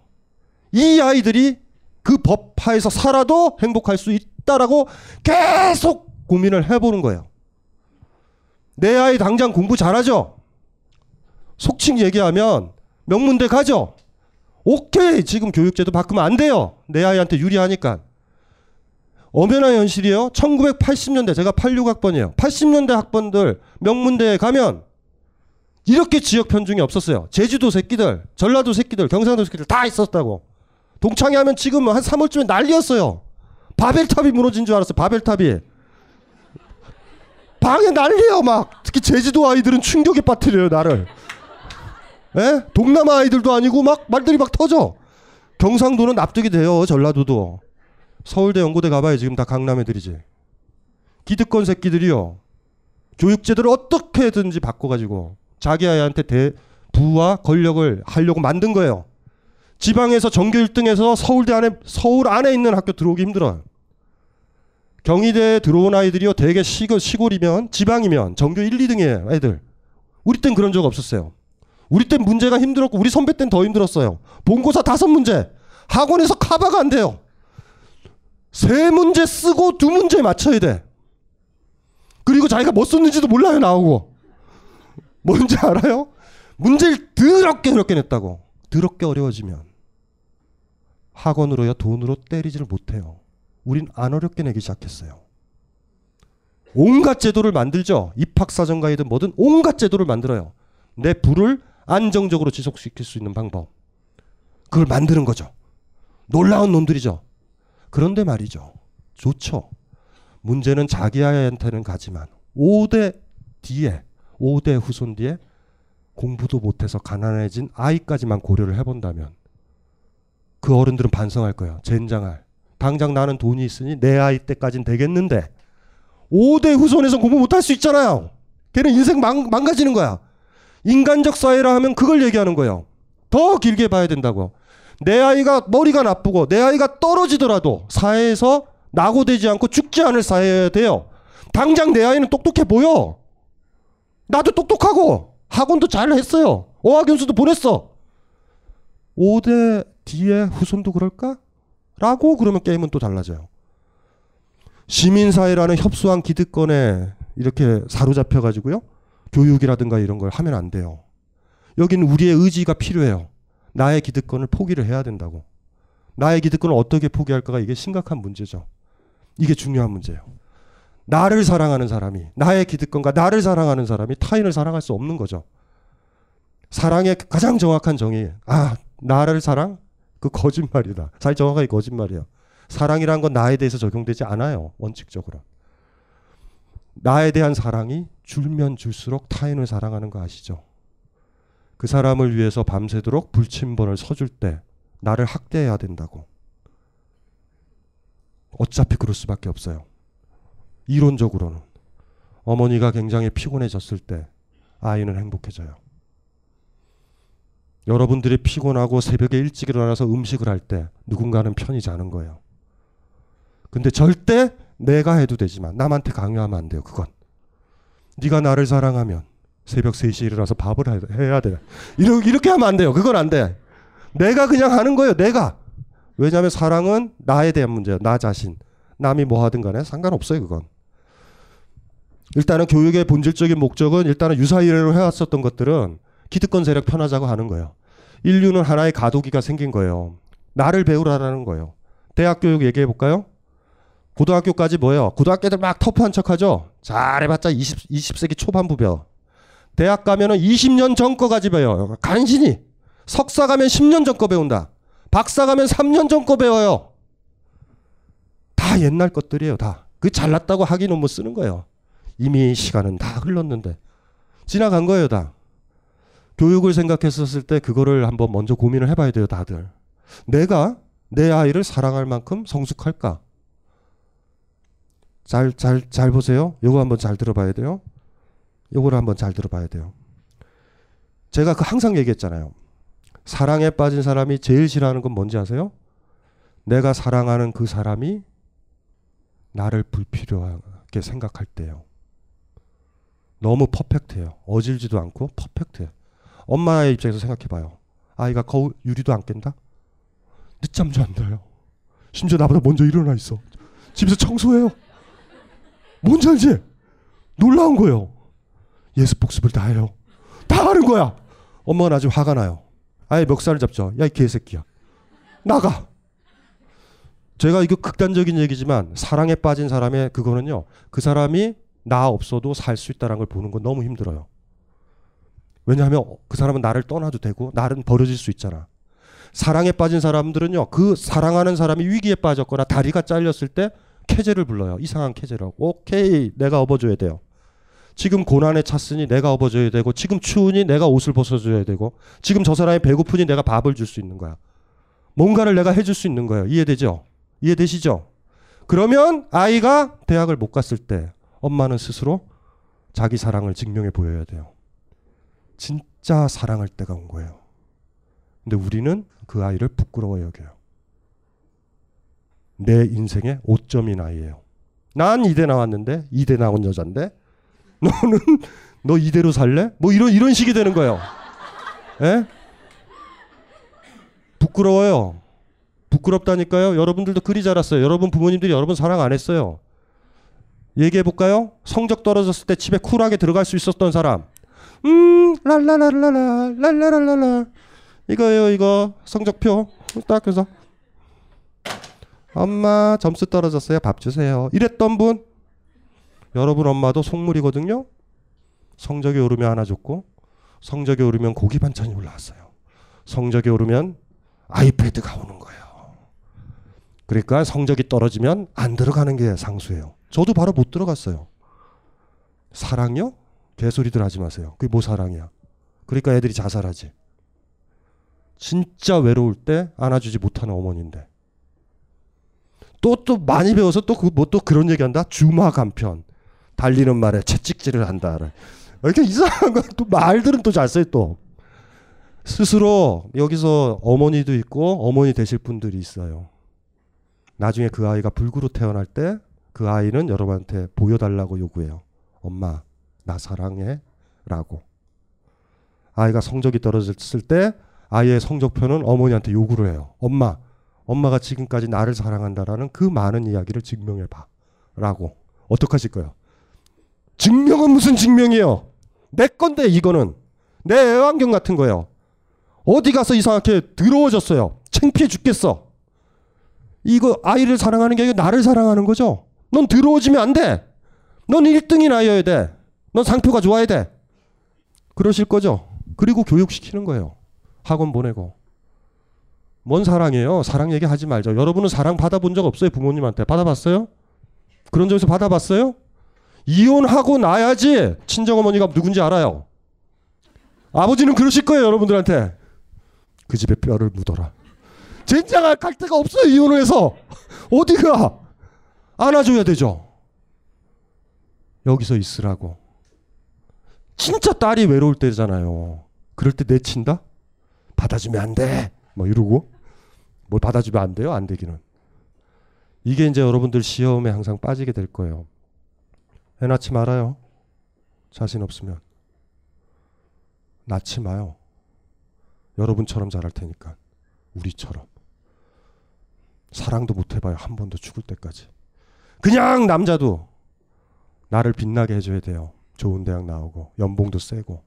이 아이들이 그 법하에서 살아도 행복할 수 있다라고 계속 고민을 해보는 거예요. 내 아이 당장 공부 잘하죠? 속칭 얘기하면 명문대 가죠? 오케이 지금 교육제도 바꾸면 안 돼요. 내 아이한테 유리하니까. 엄연한 현실이에요. 1980년대 제가 86학번이에요. 80년대 학번들 명문대에 가면 이렇게 지역 편중이 없었어요. 제주도 새끼들, 전라도 새끼들, 경상도 새끼들 다 있었다고. 동창회 하면 지금 한 3월쯤에 난리였어요. 바벨탑이 무너진 줄 알았어요. 바벨탑이. 방에 난리예요 막. 특히 제주도 아이들은 충격에 빠뜨려요 나를. 예? 동남아 아이들도 아니고 막 말들이 막 터져. 경상도는 납득이 돼요. 전라도도. 서울대 연고대 가봐요. 지금 다 강남 애들이지. 기득권 새끼들이요. 교육제도를 어떻게든지 바꿔가지고 자기 아이한테 대, 부와 권력을 하려고 만든 거예요. 지방에서 전교 1등에서 서울대 안에 서울 안에 있는 학교 들어오기 힘들어요. 경희대에 들어온 아이들이요. 대개 시골, 시골이면 지방이면 전교 1, 2등이에요. 애들. 우리 땐 그런 적 없었어요. 우리 땐 문제가 힘들었고 우리 선배 땐 더 힘들었어요. 본고사 다섯 문제. 학원에서 카바가 안 돼요. 세 문제 쓰고 두 문제 맞춰야 돼. 그리고 자기가 뭐 썼는지도 몰라요 나오고. 뭔지 알아요? 문제를 더럽게 어렵게 냈다고. 더럽게 어려워지면 학원으로야 돈으로 때리지를 못해요. 우린 안 어렵게 내기 시작했어요. 온갖 제도를 만들죠. 입학사정가이든 뭐든 온갖 제도를 만들어요. 내 부를 안정적으로 지속시킬 수 있는 방법. 그걸 만드는 거죠. 놀라운 놈들이죠. 그런데 말이죠. 좋죠. 문제는 자기 아이한테는 가지만 5대 뒤에 5대 후손 뒤에 공부도 못해서 가난해진 아이까지만 고려를 해본다면 그 어른들은 반성할 거예요. 젠장할. 당장 나는 돈이 있으니 내 아이 때까진 되겠는데 5대 후손에서 공부 못할 수 있잖아요. 걔는 인생 망, 망가지는 거야. 인간적 사회라 하면 그걸 얘기하는 거예요. 더 길게 봐야 된다고. 내 아이가 머리가 나쁘고 내 아이가 떨어지더라도 사회에서 낙오되지 않고 죽지 않을 사회여야 돼요. 당장 내 아이는 똑똑해 보여. 나도 똑똑하고 학원도 잘 했어요. 어학연수도 보냈어. 5대 뒤에 후손도 그럴까? 라고 그러면 게임은 또 달라져요. 시민사회라는 협소한 기득권에 이렇게 사로잡혀 가지고요. 교육이라든가 이런 걸 하면 안 돼요. 여기는 우리의 의지가 필요해요. 나의 기득권을 포기를 해야 된다고. 나의 기득권을 어떻게 포기할까가 이게 심각한 문제죠. 이게 중요한 문제예요. 나를 사랑하는 사람이 나의 기득권과 나를 사랑하는 사람이 타인을 사랑할 수 없는 거죠. 사랑의 가장 정확한 정의. 아, 나를 사랑? 그 거짓말이다. 잘 정확하게 거짓말이에요. 사랑이란 건 나에 대해서 적용되지 않아요. 원칙적으로. 나에 대한 사랑이 줄면 줄수록 타인을 사랑하는 거 아시죠? 그 사람을 위해서 밤새도록 불침번을 서줄 때 나를 학대해야 된다고. 어차피 그럴 수밖에 없어요. 이론적으로는. 어머니가 굉장히 피곤해졌을 때 아이는 행복해져요. 여러분들이 피곤하고 새벽에 일찍 일어나서 음식을 할 때 누군가는 편히 자는 거예요. 근데 절대 내가 해도 되지만 남한테 강요하면 안 돼요. 그건. 네가 나를 사랑하면 새벽 3시에 일어나서 밥을 해야 돼. 이렇게, 이렇게 하면 안 돼요. 그건 안 돼. 내가 그냥 하는 거예요. 내가. 왜냐하면 사랑은 나에 대한 문제예요. 나 자신. 남이 뭐 하든 간에 상관없어요. 그건. 일단은 교육의 본질적인 목적은 일단은 유사이래로 해왔었던 것들은 기득권 세력 편하자고 하는 거예요. 인류는 하나의 가도기가 생긴 거예요. 나를 배우라라는 거예요. 대학 교육 얘기해 볼까요? 고등학교까지 뭐예요? 고등학교들 막 터프한 척 하죠? 잘해봤자 20, 20세기 초반부 벼. 대학 가면은 20년 전 거까지 배워요. 간신히. 석사 가면 10년 전 거 배운다. 박사 가면 3년 전 거 배워요. 다 옛날 것들이에요, 다. 그 잘났다고 학위 논문 쓰는 거예요. 이미 시간은 다 흘렀는데. 지나간 거예요, 다. 교육을 생각했었을 때 그거를 한번 먼저 고민을 해봐야 돼요, 다들. 내가 내 아이를 사랑할 만큼 성숙할까? 잘, 잘, 잘 보세요. 요거 한번 잘 들어봐야 돼요. 요거를 한번 잘 들어봐야 돼요. 제가 그 항상 얘기했잖아요. 사랑에 빠진 사람이 제일 싫어하는 건 뭔지 아세요? 내가 사랑하는 그 사람이 나를 불필요하게 생각할 때요. 너무 퍼펙트해요. 어질지도 않고 퍼펙트해요. 엄마의 입장에서 생각해봐요. 아이가 거울 유리도 안 깬다? 늦잠도 안 자요. 심지어 나보다 먼저 일어나 있어. 집에서 청소해요. 뭔지 알지? 놀라운 거예요. 예습 복습을 다 해요. 다 하는 거야. 엄마가 나중에 화가 나요. 아예 멱살을 잡죠. 야, 이 개새끼야. 나가. 제가 이거 극단적인 얘기지만 사랑에 빠진 사람의 그거는요. 그 사람이 나 없어도 살 수 있다는 걸 보는 건 너무 힘들어요. 왜냐하면 그 사람은 나를 떠나도 되고 나는 버려질 수 있잖아. 사랑에 빠진 사람들은요. 그 사랑하는 사람이 위기에 빠졌거나 다리가 잘렸을 때 캐제를 불러요. 이상한 캐제라고. 오케이. 내가 업어줘야 돼요. 지금 고난에 찼으니 내가 업어줘야 되고 지금 추우니 내가 옷을 벗어줘야 되고 지금 저 사람이 배고프니 내가 밥을 줄 수 있는 거야. 뭔가를 내가 해줄 수 있는 거예요. 이해되죠? 이해되시죠? 그러면 아이가 대학을 못 갔을 때 엄마는 스스로 자기 사랑을 증명해 보여야 돼요. 진짜 사랑할 때가 온 거예요. 근데 우리는 그 아이를 부끄러워 여겨요. 내 인생의 5점인 아이예요. 난 이대 나왔는데 이대 나온 여잔데 너는 너 이대로 살래? 뭐 이런 이런 식이 되는 거예요. 예? 부끄러워요. 부끄럽다니까요. 여러분들도 그리 자랐어요. 여러분 부모님들이 여러분 사랑 안 했어요. 얘기해 볼까요? 성적 떨어졌을 때 집에 쿨하게 들어갈 수 있었던 사람. 음, 랄라랄라라, 랄라랄라라. 이거예요, 이거. 성적표. 딱 해서. 엄마, 점수 떨어졌어요. 밥 주세요. 이랬던 분. 여러분 엄마도 속물이거든요. 성적이 오르면 하나 줬고, 성적이 오르면 고기 반찬이 올라왔어요. 성적이 오르면 아이패드가 오는 거예요. 그러니까 성적이 떨어지면 안 들어가는 게 상수예요. 저도 바로 못 들어갔어요. 사랑요? 개소리들 하지 마세요. 그게 뭐 사랑이야. 그러니까 애들이 자살하지. 진짜 외로울 때 안아주지 못하는 어머니인데. 또, 또 많이 배워서 또, 그, 뭐 또 그런 얘기 한다? 주마 간편. 달리는 말에 채찍질을 한다. 이렇게 이상한 거, 또 말들은 또 잘 써요, 또. 스스로 여기서 어머니도 있고 어머니 되실 분들이 있어요. 나중에 그 아이가 불구로 태어날 때 그 아이는 여러분한테 보여달라고 요구해요. 엄마, 나 사랑해. 라고. 아이가 성적이 떨어졌을 때 아이의 성적표는 어머니한테 요구를 해요. 엄마, 엄마가 지금까지 나를 사랑한다라는 그 많은 이야기를 증명해 봐. 라고 어떡하실 거예요? 증명은 무슨 증명이에요? 내 건데 이거는 내 애완경 같은 거예요. 어디 가서 이상하게 더러워졌어요. 창피해 죽겠어. 이거 아이를 사랑하는 게 아니라 나를 사랑하는 거죠. 넌 더러워지면 안 돼. 넌 1등이 나여야 돼. 넌 상표가 좋아야 돼. 그러실 거죠. 그리고 교육시키는 거예요. 학원 보내고. 뭔 사랑이에요? 사랑 얘기 하지 말죠. 여러분은 사랑 받아본 적 없어요? 부모님한테. 받아봤어요? 그런 점에서 받아봤어요? 이혼하고 나야지 친정어머니가 누군지 알아요. 아버지는 그러실 거예요, 여러분들한테. 그 집에 뼈를 묻어라. 젠장할 갈 데가 없어요, 이혼을 해서. 어디가? 안아줘야 되죠. 여기서 있으라고. 진짜 딸이 외로울 때잖아요. 그럴 때 내친다? 받아주면 안 돼. 뭐 이러고. 뭘 받아주면 안 돼요? 안 되기는. 이게 이제 여러분들 시험에 항상 빠지게 될 거예요. 애 낳지 말아요. 자신 없으면. 낳지 마요. 여러분처럼 잘할 테니까. 우리처럼. 사랑도 못 해봐요. 한 번도 죽을 때까지. 그냥 남자도 나를 빛나게 해줘야 돼요. 좋은 대학 나오고 연봉도 세고.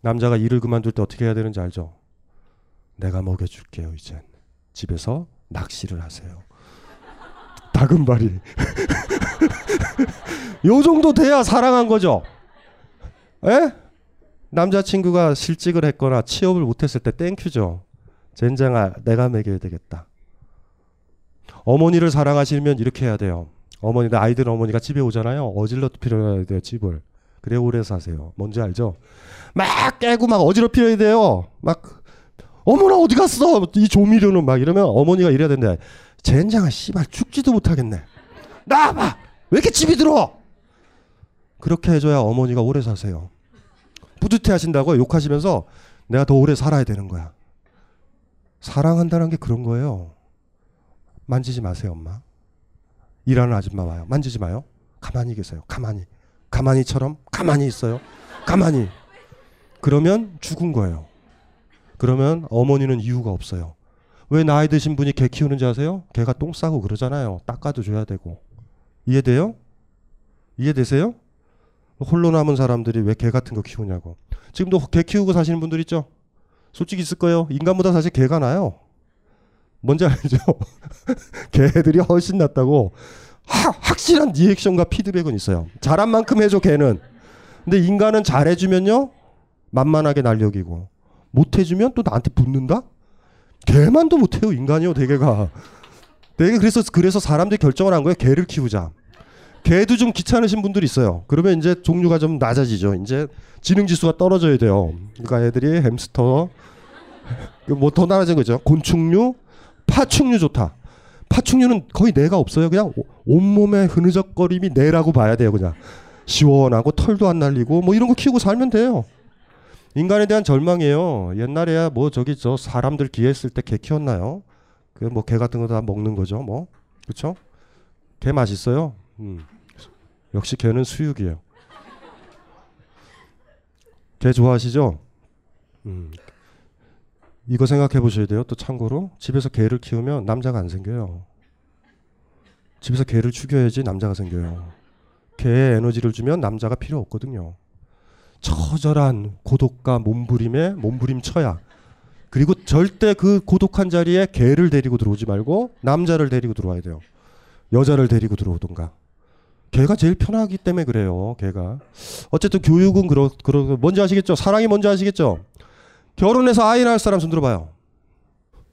남자가 일을 그만둘 때 어떻게 해야 되는지 알죠? 내가 먹여줄게요 이젠. 집에서 낚시를 하세요. 다금바리. 요 정도 돼야 사랑한 거죠. 에? 남자친구가 실직을 했거나 취업을 못했을 때 thank you죠. 젠장아 내가 먹여야 되겠다. 어머니를 사랑하시면 이렇게 해야 돼요. 어머니들 아이들 어머니가 집에 오잖아요. 어지럽혀야 돼요 집을. 그래 오래 사세요. 뭔지 알죠? 막 깨고 막 어지럽혀야 돼요. 막 어머나 어디 갔어? 이 조미료는 막 이러면 어머니가 이래야 된대. 젠장아 씨발 죽지도 못하겠네. 나봐 왜 이렇게 집이 들어? 그렇게 해줘야 어머니가 오래 사세요. 뿌듯해 하신다고 욕하시면서 내가 더 오래 살아야 되는 거야. 사랑한다는 게 그런 거예요. 만지지 마세요, 엄마. 일하는 아줌마 와요. 만지지 마요. 가만히 계세요. 가만히. 가만히처럼 가만히 있어요. 가만히. 그러면 죽은 거예요. 그러면 어머니는 이유가 없어요. 왜 나이 드신 분이 개 키우는지 아세요? 개가 똥 싸고 그러잖아요. 닦아도 줘야 되고. 이해돼요? 이해되세요? 홀로 남은 사람들이 왜 개 같은 거 키우냐고. 지금도 개 키우고 사시는 분들 있죠? 솔직히 있을 거예요. 인간보다 사실 개가 나요. 뭔지 알죠? 개들이 훨씬 낫다고. 하, 확실한 리액션과 피드백은 있어요. 잘한 만큼 해줘 개는. 근데 인간은 잘해주면요 만만하게 날려기고 못해주면 또 나한테 붙는다. 개만도 못해요 인간이요 대개가. 되게 그래서 그래서 사람들이 결정을 한 거예요. 개를 키우자. 개도 좀 귀찮으신 분들이 있어요. 그러면 이제 종류가 좀 낮아지죠. 이제 지능 지수가 떨어져야 돼요. 그러니까 애들이 햄스터 뭐 더 나아진 거죠. 곤충류, 파충류 좋다. 파충류는 거의 뇌가 없어요. 그냥 온몸에 흐느적거림이 뇌라고 봐야 돼요. 그냥 시원하고 털도 안 날리고 뭐 이런 거 키우고 살면 돼요. 인간에 대한 절망이에요. 옛날에야 뭐 저기 저 사람들 기했을 때 개 키웠나요? 그 뭐 개 같은 거 다 먹는 거죠. 뭐 그렇죠? 개 맛있어요. 음. 역시 개는 수육이에요. 개 좋아하시죠? 음. 이거 생각해 보셔야 돼요. 또 참고로 집에서 개를 키우면 남자가 안 생겨요. 집에서 개를 죽여야지 남자가 생겨요. 개에 에너지를 주면 남자가 필요 없거든요. 처절한 고독과 몸부림에 몸부림 쳐야. 그리고 절대 그 고독한 자리에 개를 데리고 들어오지 말고 남자를 데리고 들어와야 돼요. 여자를 데리고 들어오던가. 개가 제일 편하기 때문에 그래요. 개가. 어쨌든 교육은 그러 그러 뭔지 아시겠죠? 사랑이 뭔지 아시겠죠? 결혼해서 아이 낳을 사람 손 들어봐요.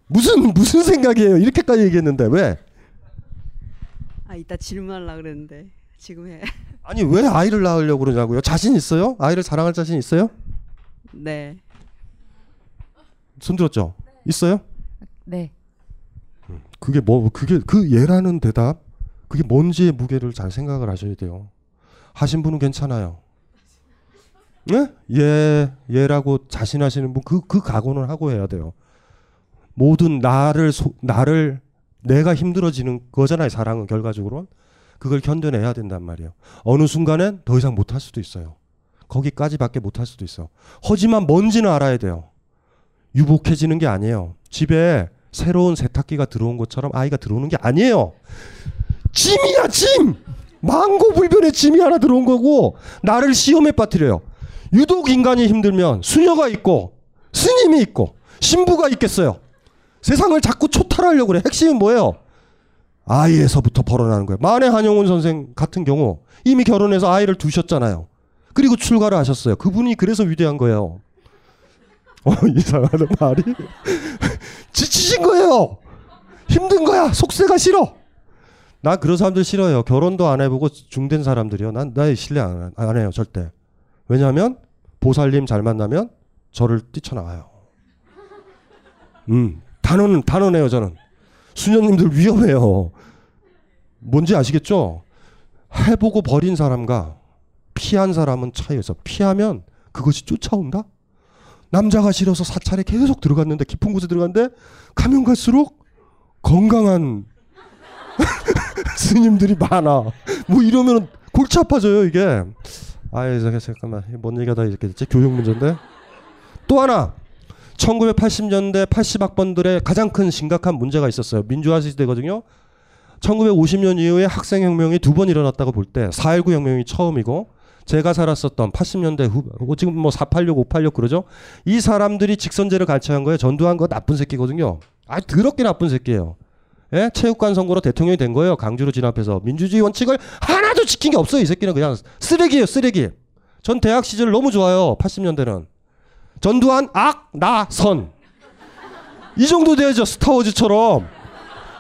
무슨 무슨 생각이에요? 이렇게까지 얘기했는데 왜? 아 이따 질문하려 그랬는데 지금 해. 아니 왜 아이를 낳으려고 그러냐고요? 자신 있어요? 아이를 사랑할 자신 있어요? 네. 손 들었죠? 있어요? 네. 그게 뭐 그게 그 예라는 대답 그게 뭔지의 무게를 잘 생각을 하셔야 돼요. 하신 분은 괜찮아요. 네? 예, 예라고 자신하시는 분 그 그 각오는 하고 해야 돼요. 모든 나를 소, 나를 내가 힘들어지는 거잖아요. 사랑은 결과적으로 그걸 견뎌내야 된단 말이에요. 어느 순간엔 더 이상 못할 수도 있어요. 거기까지밖에 못할 수도 있어. 하지만 뭔지는 알아야 돼요. 유복해지는 게 아니에요. 집에 새로운 세탁기가 들어온 것처럼 아이가 들어오는 게 아니에요. 짐이야 짐. 망고 불변의 짐이 하나 들어온 거고 나를 시험에 빠뜨려요. 유독 인간이 힘들면 수녀가 있고 스님이 있고 신부가 있겠어요. 세상을 자꾸 초탈하려고 그래. 핵심은 뭐예요? 아이에서부터 벌어나는 거예요. 만해 한영훈 선생 같은 경우 이미 결혼해서 아이를 두셨잖아요. 그리고 출가를 하셨어요. 그분이 그래서 위대한 거예요. 어, 이상하다 말이. 지치신 거예요. 힘든 거야. 속세가 싫어. 나 그런 사람들 싫어요. 결혼도 안 해보고 중된 사람들이요. 난 나의 신뢰 안, 안 해요. 절대. 왜냐하면 보살님 잘 만나면 저를 뛰쳐나와요. 음, 단언 단언해요 저는. 수녀님들 위험해요. 뭔지 아시겠죠? 해보고 버린 사람과 피한 사람은 있어. 피하면 그것이 쫓아온다? 남자가 싫어서 사찰에 계속 들어갔는데 깊은 곳에 들어갔는데 가면 갈수록 건강한 스님들이 많아. 뭐 이러면 골치 아파져요 이게. 아이 잠깐만 뭔 얘기가 다 이렇게 됐지? 교육 문제인데. 또 하나 1980년대 80학번들의 가장 큰 심각한 문제가 있었어요. 민주화 시대거든요. 1950년 이후에 학생혁명이 두 번 일어났다고 볼 때 4.19 혁명이 처음이고 제가 살았었던 80년대 후 지금 뭐 486, 586 그러죠. 이 사람들이 직선제를 갈취한 거예요. 전두환 거 나쁜 새끼거든요. 아 더럽게 나쁜 새끼예요. 예? 체육관 선거로 대통령이 된 거예요. 강주로 진압해서 민주주의 원칙을 하나도 지킨 게 없어요. 이 새끼는 그냥 쓰레기예요. 쓰레기. 전 대학 시절 너무 좋아요. 80년대는. 전두환 악, 나, 선. 이 정도 돼야죠. 스타워즈처럼.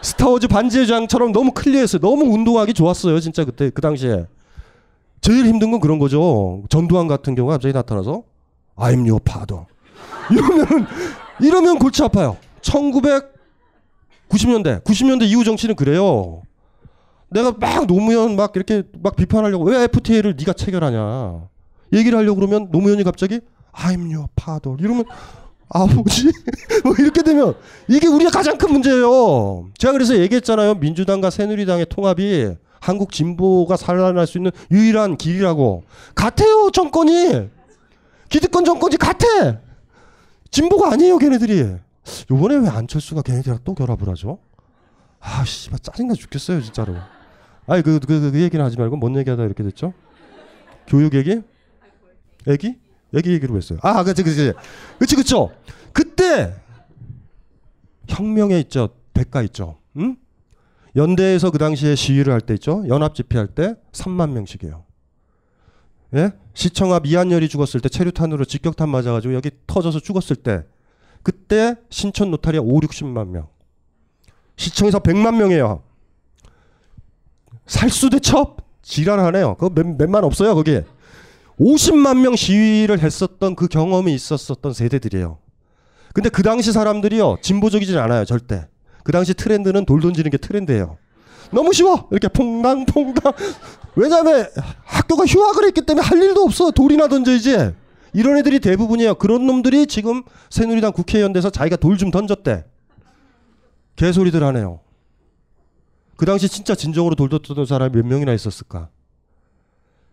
스타워즈 반지의 장처럼 너무 클리어했어요. 너무 운동하기 좋았어요. 진짜 그때 그 당시에. 제일 힘든 건 그런 거죠. 전두환 같은 경우가 갑자기 나타나서 I'm your father. 이러면 이러면 골치 아파요. 1990년대, 90년대 이후 정치는 그래요. 내가 막 노무현 막 이렇게 막 비판하려고 왜 FTA를 네가 체결하냐 얘기를 하려고 그러면 노무현이 갑자기 I'm your father 이러면 아버지 뭐 이렇게 되면 이게 우리가 가장 큰 문제예요. 제가 그래서 얘기했잖아요. 민주당과 새누리당의 통합이 한국 진보가 살아날 수 있는 유일한 길이라고. 같아요 정권이 기득권 정권이 같아. 진보가 아니에요 걔네들이. 요번에 왜 안철수가 걔네들이랑 또 결합을 하죠? 아 씨발 짜증나 죽겠어요 진짜로. 아니 그, 그, 그, 그 얘기는 하지 말고 뭔 얘기하다 이렇게 됐죠? 교육 얘기? 애기? 애기 얘기로 했어요. 아, 그치, 그치. 그치, 그쵸. 그때 혁명에 있죠. 대가 있죠. 응? 연대에서 그 당시에 시위를 할 때 있죠. 연합 집회할 때 3만 명씩이에요. 예? 시청 앞 이한열이 죽었을 때 체류탄으로 직격탄 맞아가지고 여기 터져서 죽었을 때 그때 신촌 노타리아 5, 60만 명. 시청에서 100만 명이에요. 살수대첩 지랄하네요. 그거 몇, 몇만 없어요 거기. 50만 명 시위를 했었던 그 경험이 있었었던 세대들이에요. 근데 그 당시 사람들이요 진보적이진 않아요 절대. 그 당시 트렌드는 돌 던지는 게 트렌드예요. 너무 쉬워 이렇게 퐁당퐁당. 왜냐하면 학교가 휴학을 했기 때문에 할 일도 없어 돌이나 던져야지. 이런 애들이 대부분이에요. 그런 놈들이 지금 새누리당 국회의원 돼서 자기가 돌 좀 던졌대. 개소리들 하네요. 그 당시 진짜 진정으로 돌 던졌던 사람이 몇 명이나 있었을까?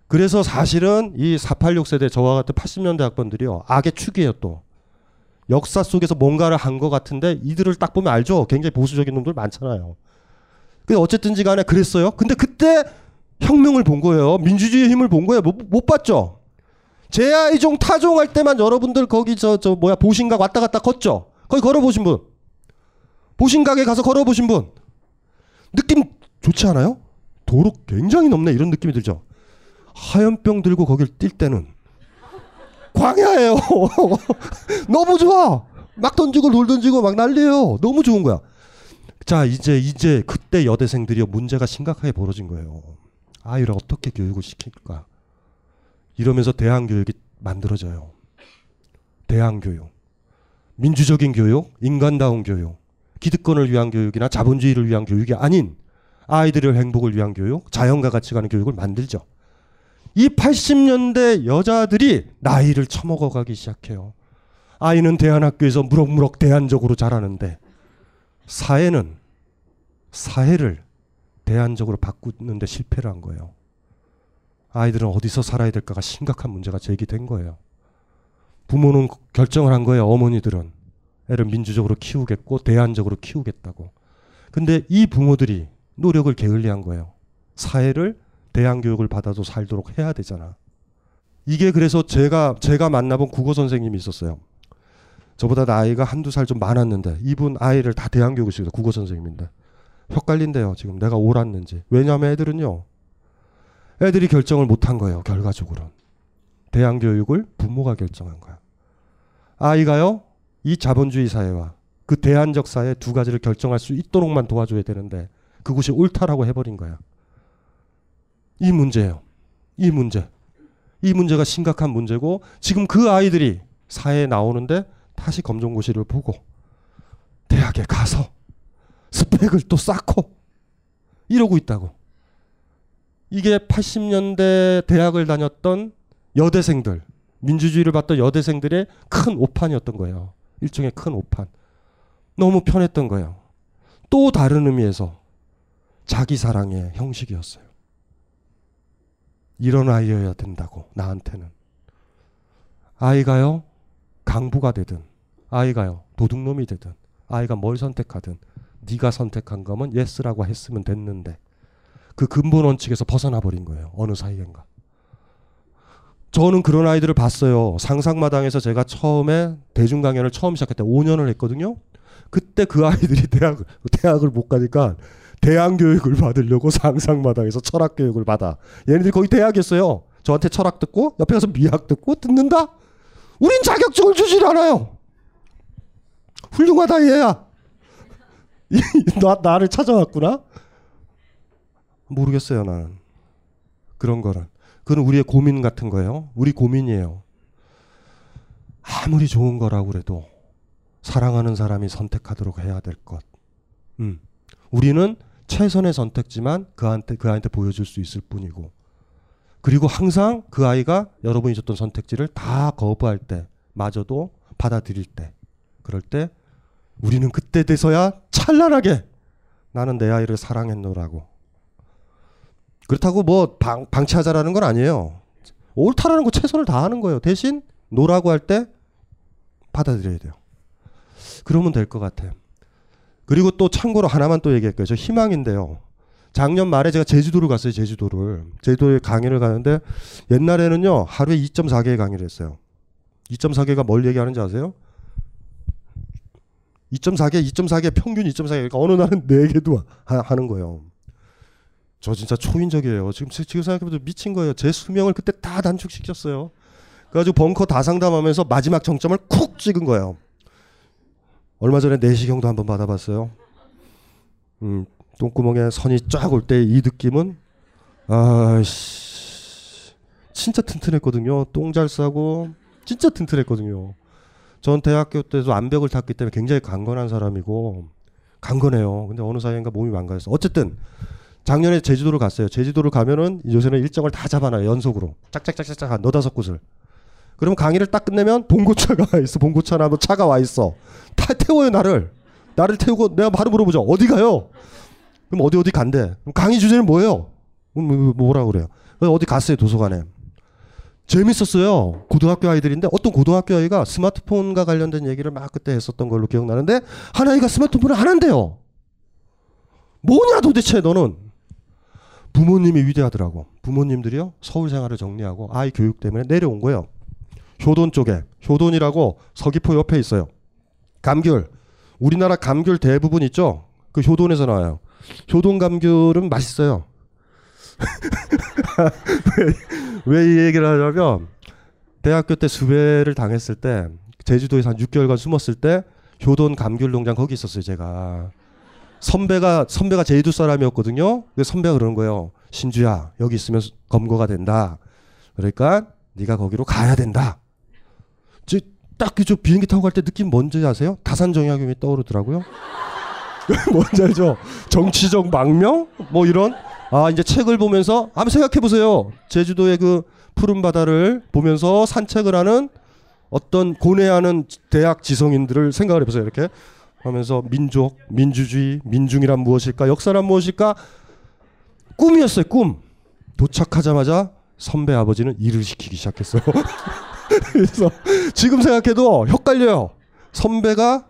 그래서 사실은 이 486 세대 저와 같은 80년대 학번들이요. 악의 축이에요 또. 역사 속에서 뭔가를 한 것 같은데 이들을 딱 보면 알죠. 굉장히 보수적인 놈들 많잖아요. 근데 어쨌든지 간에 그랬어요. 근데 그때 혁명을 본 거예요. 민주주의의 힘을 본 거예요. 못, 못 봤죠. 제아이종 타종할 때만 여러분들 거기 저 저 뭐야 보신각 왔다 갔다 걷죠. 거기 걸어보신 분. 보신각에 가서 걸어보신 분. 느낌 좋지 않아요? 도로 굉장히 높네 이런 느낌이 들죠. 하얀병 들고 거길 뛸 때는 광야예요. 너무 좋아. 막 던지고 돌 던지고 막 난리예요. 너무 좋은 거야. 자 이제 이제 그때 여대생들이 문제가 심각하게 벌어진 거예요. 아이를 어떻게 교육을 시킬까? 이러면서 대한 교육이 만들어져요. 대한 교육, 민주적인 교육, 인간다운 교육, 기득권을 위한 교육이나 자본주의를 위한 교육이 아닌 아이들의 행복을 위한 교육, 자연과 같이 가는 교육을 만들죠. 이 80년대 여자들이 나이를 처먹어가기 시작해요. 아이는 대안학교에서 무럭무럭 대안적으로 자라는데 사회는 사회를 대안적으로 바꾸는데 실패를 한 거예요. 아이들은 어디서 살아야 될까가 심각한 문제가 제기된 거예요. 부모는 결정을 한 거예요. 어머니들은 애를 민주적으로 키우겠고 대안적으로 키우겠다고. 근데 이 부모들이 노력을 게을리한 거예요. 사회를 대안 교육을 받아도 살도록 해야 되잖아. 이게 그래서 제가 제가 만나본 국어 선생님이 있었어요. 저보다 나이가 한두 살 좀 많았는데 이분 아이를 다 대안 교육을 시켜서 국어 선생님인데 헷갈린대요. 지금 내가 옳았는지. 왜냐하면 애들은요. 애들이 결정을 못한 거예요. 결과적으로는. 대안 교육을 부모가 결정한 거야. 아이가요. 이 자본주의 사회와 그 대안적 사회 두 가지를 결정할 수 있도록만 도와줘야 되는데 그것이 옳다라고 해버린 거야. 이 문제예요. 이 문제. 이 문제가 심각한 문제고 지금 그 아이들이 사회에 나오는데 다시 검정고시를 보고 대학에 가서 스펙을 또 쌓고 이러고 있다고. 이게 80년대 대학을 다녔던 여대생들, 민주주의를 봤던 여대생들의 큰 오판이었던 거예요. 일종의 큰 오판. 너무 편했던 거예요. 또 다른 의미에서 자기 사랑의 형식이었어요. 이런 아이여야 된다고 나한테는. 아이가요 광부가 되든 아이가요 도둑놈이 되든 아이가 뭘 선택하든 네가 선택한 거면 yes라고 했으면 됐는데 그 근본 원칙에서 벗어나 버린 거예요. 어느 사이인가. 저는 그런 아이들을 봤어요. 상상마당에서 제가 처음에 대중 강연을 처음 시작할 때 5년을 했거든요. 그때 그 아이들이 대학 대학을 못 가니까 대학 교육을 받으려고 상상마당에서 철학 교육을 받아. 얘네들이 거의 대학이었어요. 저한테 철학 듣고 옆에 가서 미학 듣고 듣는다. 우린 자격증을 주질 않아요. 훌륭하다 얘야. 나 나를 찾아왔구나. 모르겠어요 나는 그런 거는 그건 우리의 고민 같은 거예요. 우리 고민이에요. 아무리 좋은 거라고 그래도 사랑하는 사람이 선택하도록 해야 될 것. 음. 우리는 최선의 선택지만 그한테 그한테 보여줄 수 있을 뿐이고. 그리고 항상 그 아이가 여러분이 줬던 선택지를 다 거부할 때, 마저도 받아들일 때, 그럴 때 우리는 그때 돼서야 찬란하게 나는 내 아이를 사랑했노라고. 그렇다고 뭐 방, 방치하자라는 건 아니에요. 옳다라는 거 최선을 다하는 거예요. 대신 노라고 할 때 받아들여야 돼요. 그러면 될 것 같아요. 그리고 또 참고로 하나만 또 얘기할게요. 저 희망인데요. 작년 말에 제가 제주도를 갔어요. 제주도를. 제주도에 강의를 가는데 옛날에는요. 하루에 2.4개의 강의를 했어요. 2.4개가 뭘 얘기하는지 아세요? 2.4개, 2.4개 평균 2.4개. 그러니까 어느 날은 4개도 하, 는 거예요. 저 진짜 초인적이에요. 지금 지금 생각해보면 미친 거예요. 제 수명을 그때 다 단축시켰어요. 그래가지고 벙커 다 상담하면서 마지막 정점을 쿡 찍은 거예요. 얼마 전에 내시경도 한번 받아봤어요. 음, 똥구멍에 선이 쫙 올 때 이 느낌은 아씨 진짜 튼튼했거든요. 똥 잘 싸고 진짜 튼튼했거든요. 전 대학교 때도 암벽을 탔기 때문에 굉장히 강건한 사람이고 강건해요. 근데 어느 사이인가 몸이 망가졌어. 어쨌든 작년에 제주도를 갔어요. 제주도를 가면은 요새는 일정을 다 잡아놔요. 연속으로 짝짝짝짝짝 한 너다섯 곳을. 그럼 강의를 딱 끝내면 봉고차가 와 있어. 봉고차나 뭐 차가 와 있어. 다 태워요 나를. 나를 태우고 내가 바로 물어보죠. 어디 가요? 그럼 어디 어디 간대. 그럼 강의 주제는 뭐예요? 뭐, 뭐, 뭐라 그래요? 어디 갔어요 도서관에. 재밌었어요. 고등학교 아이들인데 어떤 고등학교 아이가 스마트폰과 관련된 얘기를 막 그때 했었던 걸로 기억나는데 한 아이가 스마트폰을 안 한대요. 뭐냐 도대체 너는 부모님이 위대하더라고. 부모님들이요 서울 생활을 정리하고 아이 교육 때문에 내려온 거예요. 효돈 쪽에 효돈이라고 서귀포 옆에 있어요. 감귤 우리나라 감귤 대부분 있죠. 그 효돈에서 나와요. 효돈 감귤은 맛있어요. 왜 이 얘기를 하냐면 대학교 때 수배를 당했을 때 제주도에서 한 6개월간 숨었을 때 효돈 감귤 농장 거기 있었어요 제가 선배가 선배가 제주도 사람이었거든요. 근데 선배가 그러는 거예요. 신주야 여기 있으면 검거가 된다. 그러니까 네가 거기로 가야 된다. 딱그 비행기 타고 갈 때 느낌 뭔지 아세요? 다산정약용이 떠오르더라고요. 뭔지 알죠? 정치적 망명 뭐 이런 아 이제 책을 보면서 한번 생각해 보세요. 제주도의 그 푸른 바다를 보면서 산책을 하는 어떤 고뇌하는 대학 지성인들을 생각을 해보세요. 이렇게 하면서 민족, 민주주의, 민중이란 무엇일까, 역사란 무엇일까 꿈이었어요. 꿈. 도착하자마자 선배 아버지는 일을 시키기 시작했어요. 그래서 지금 생각해도 헷갈려요. 선배가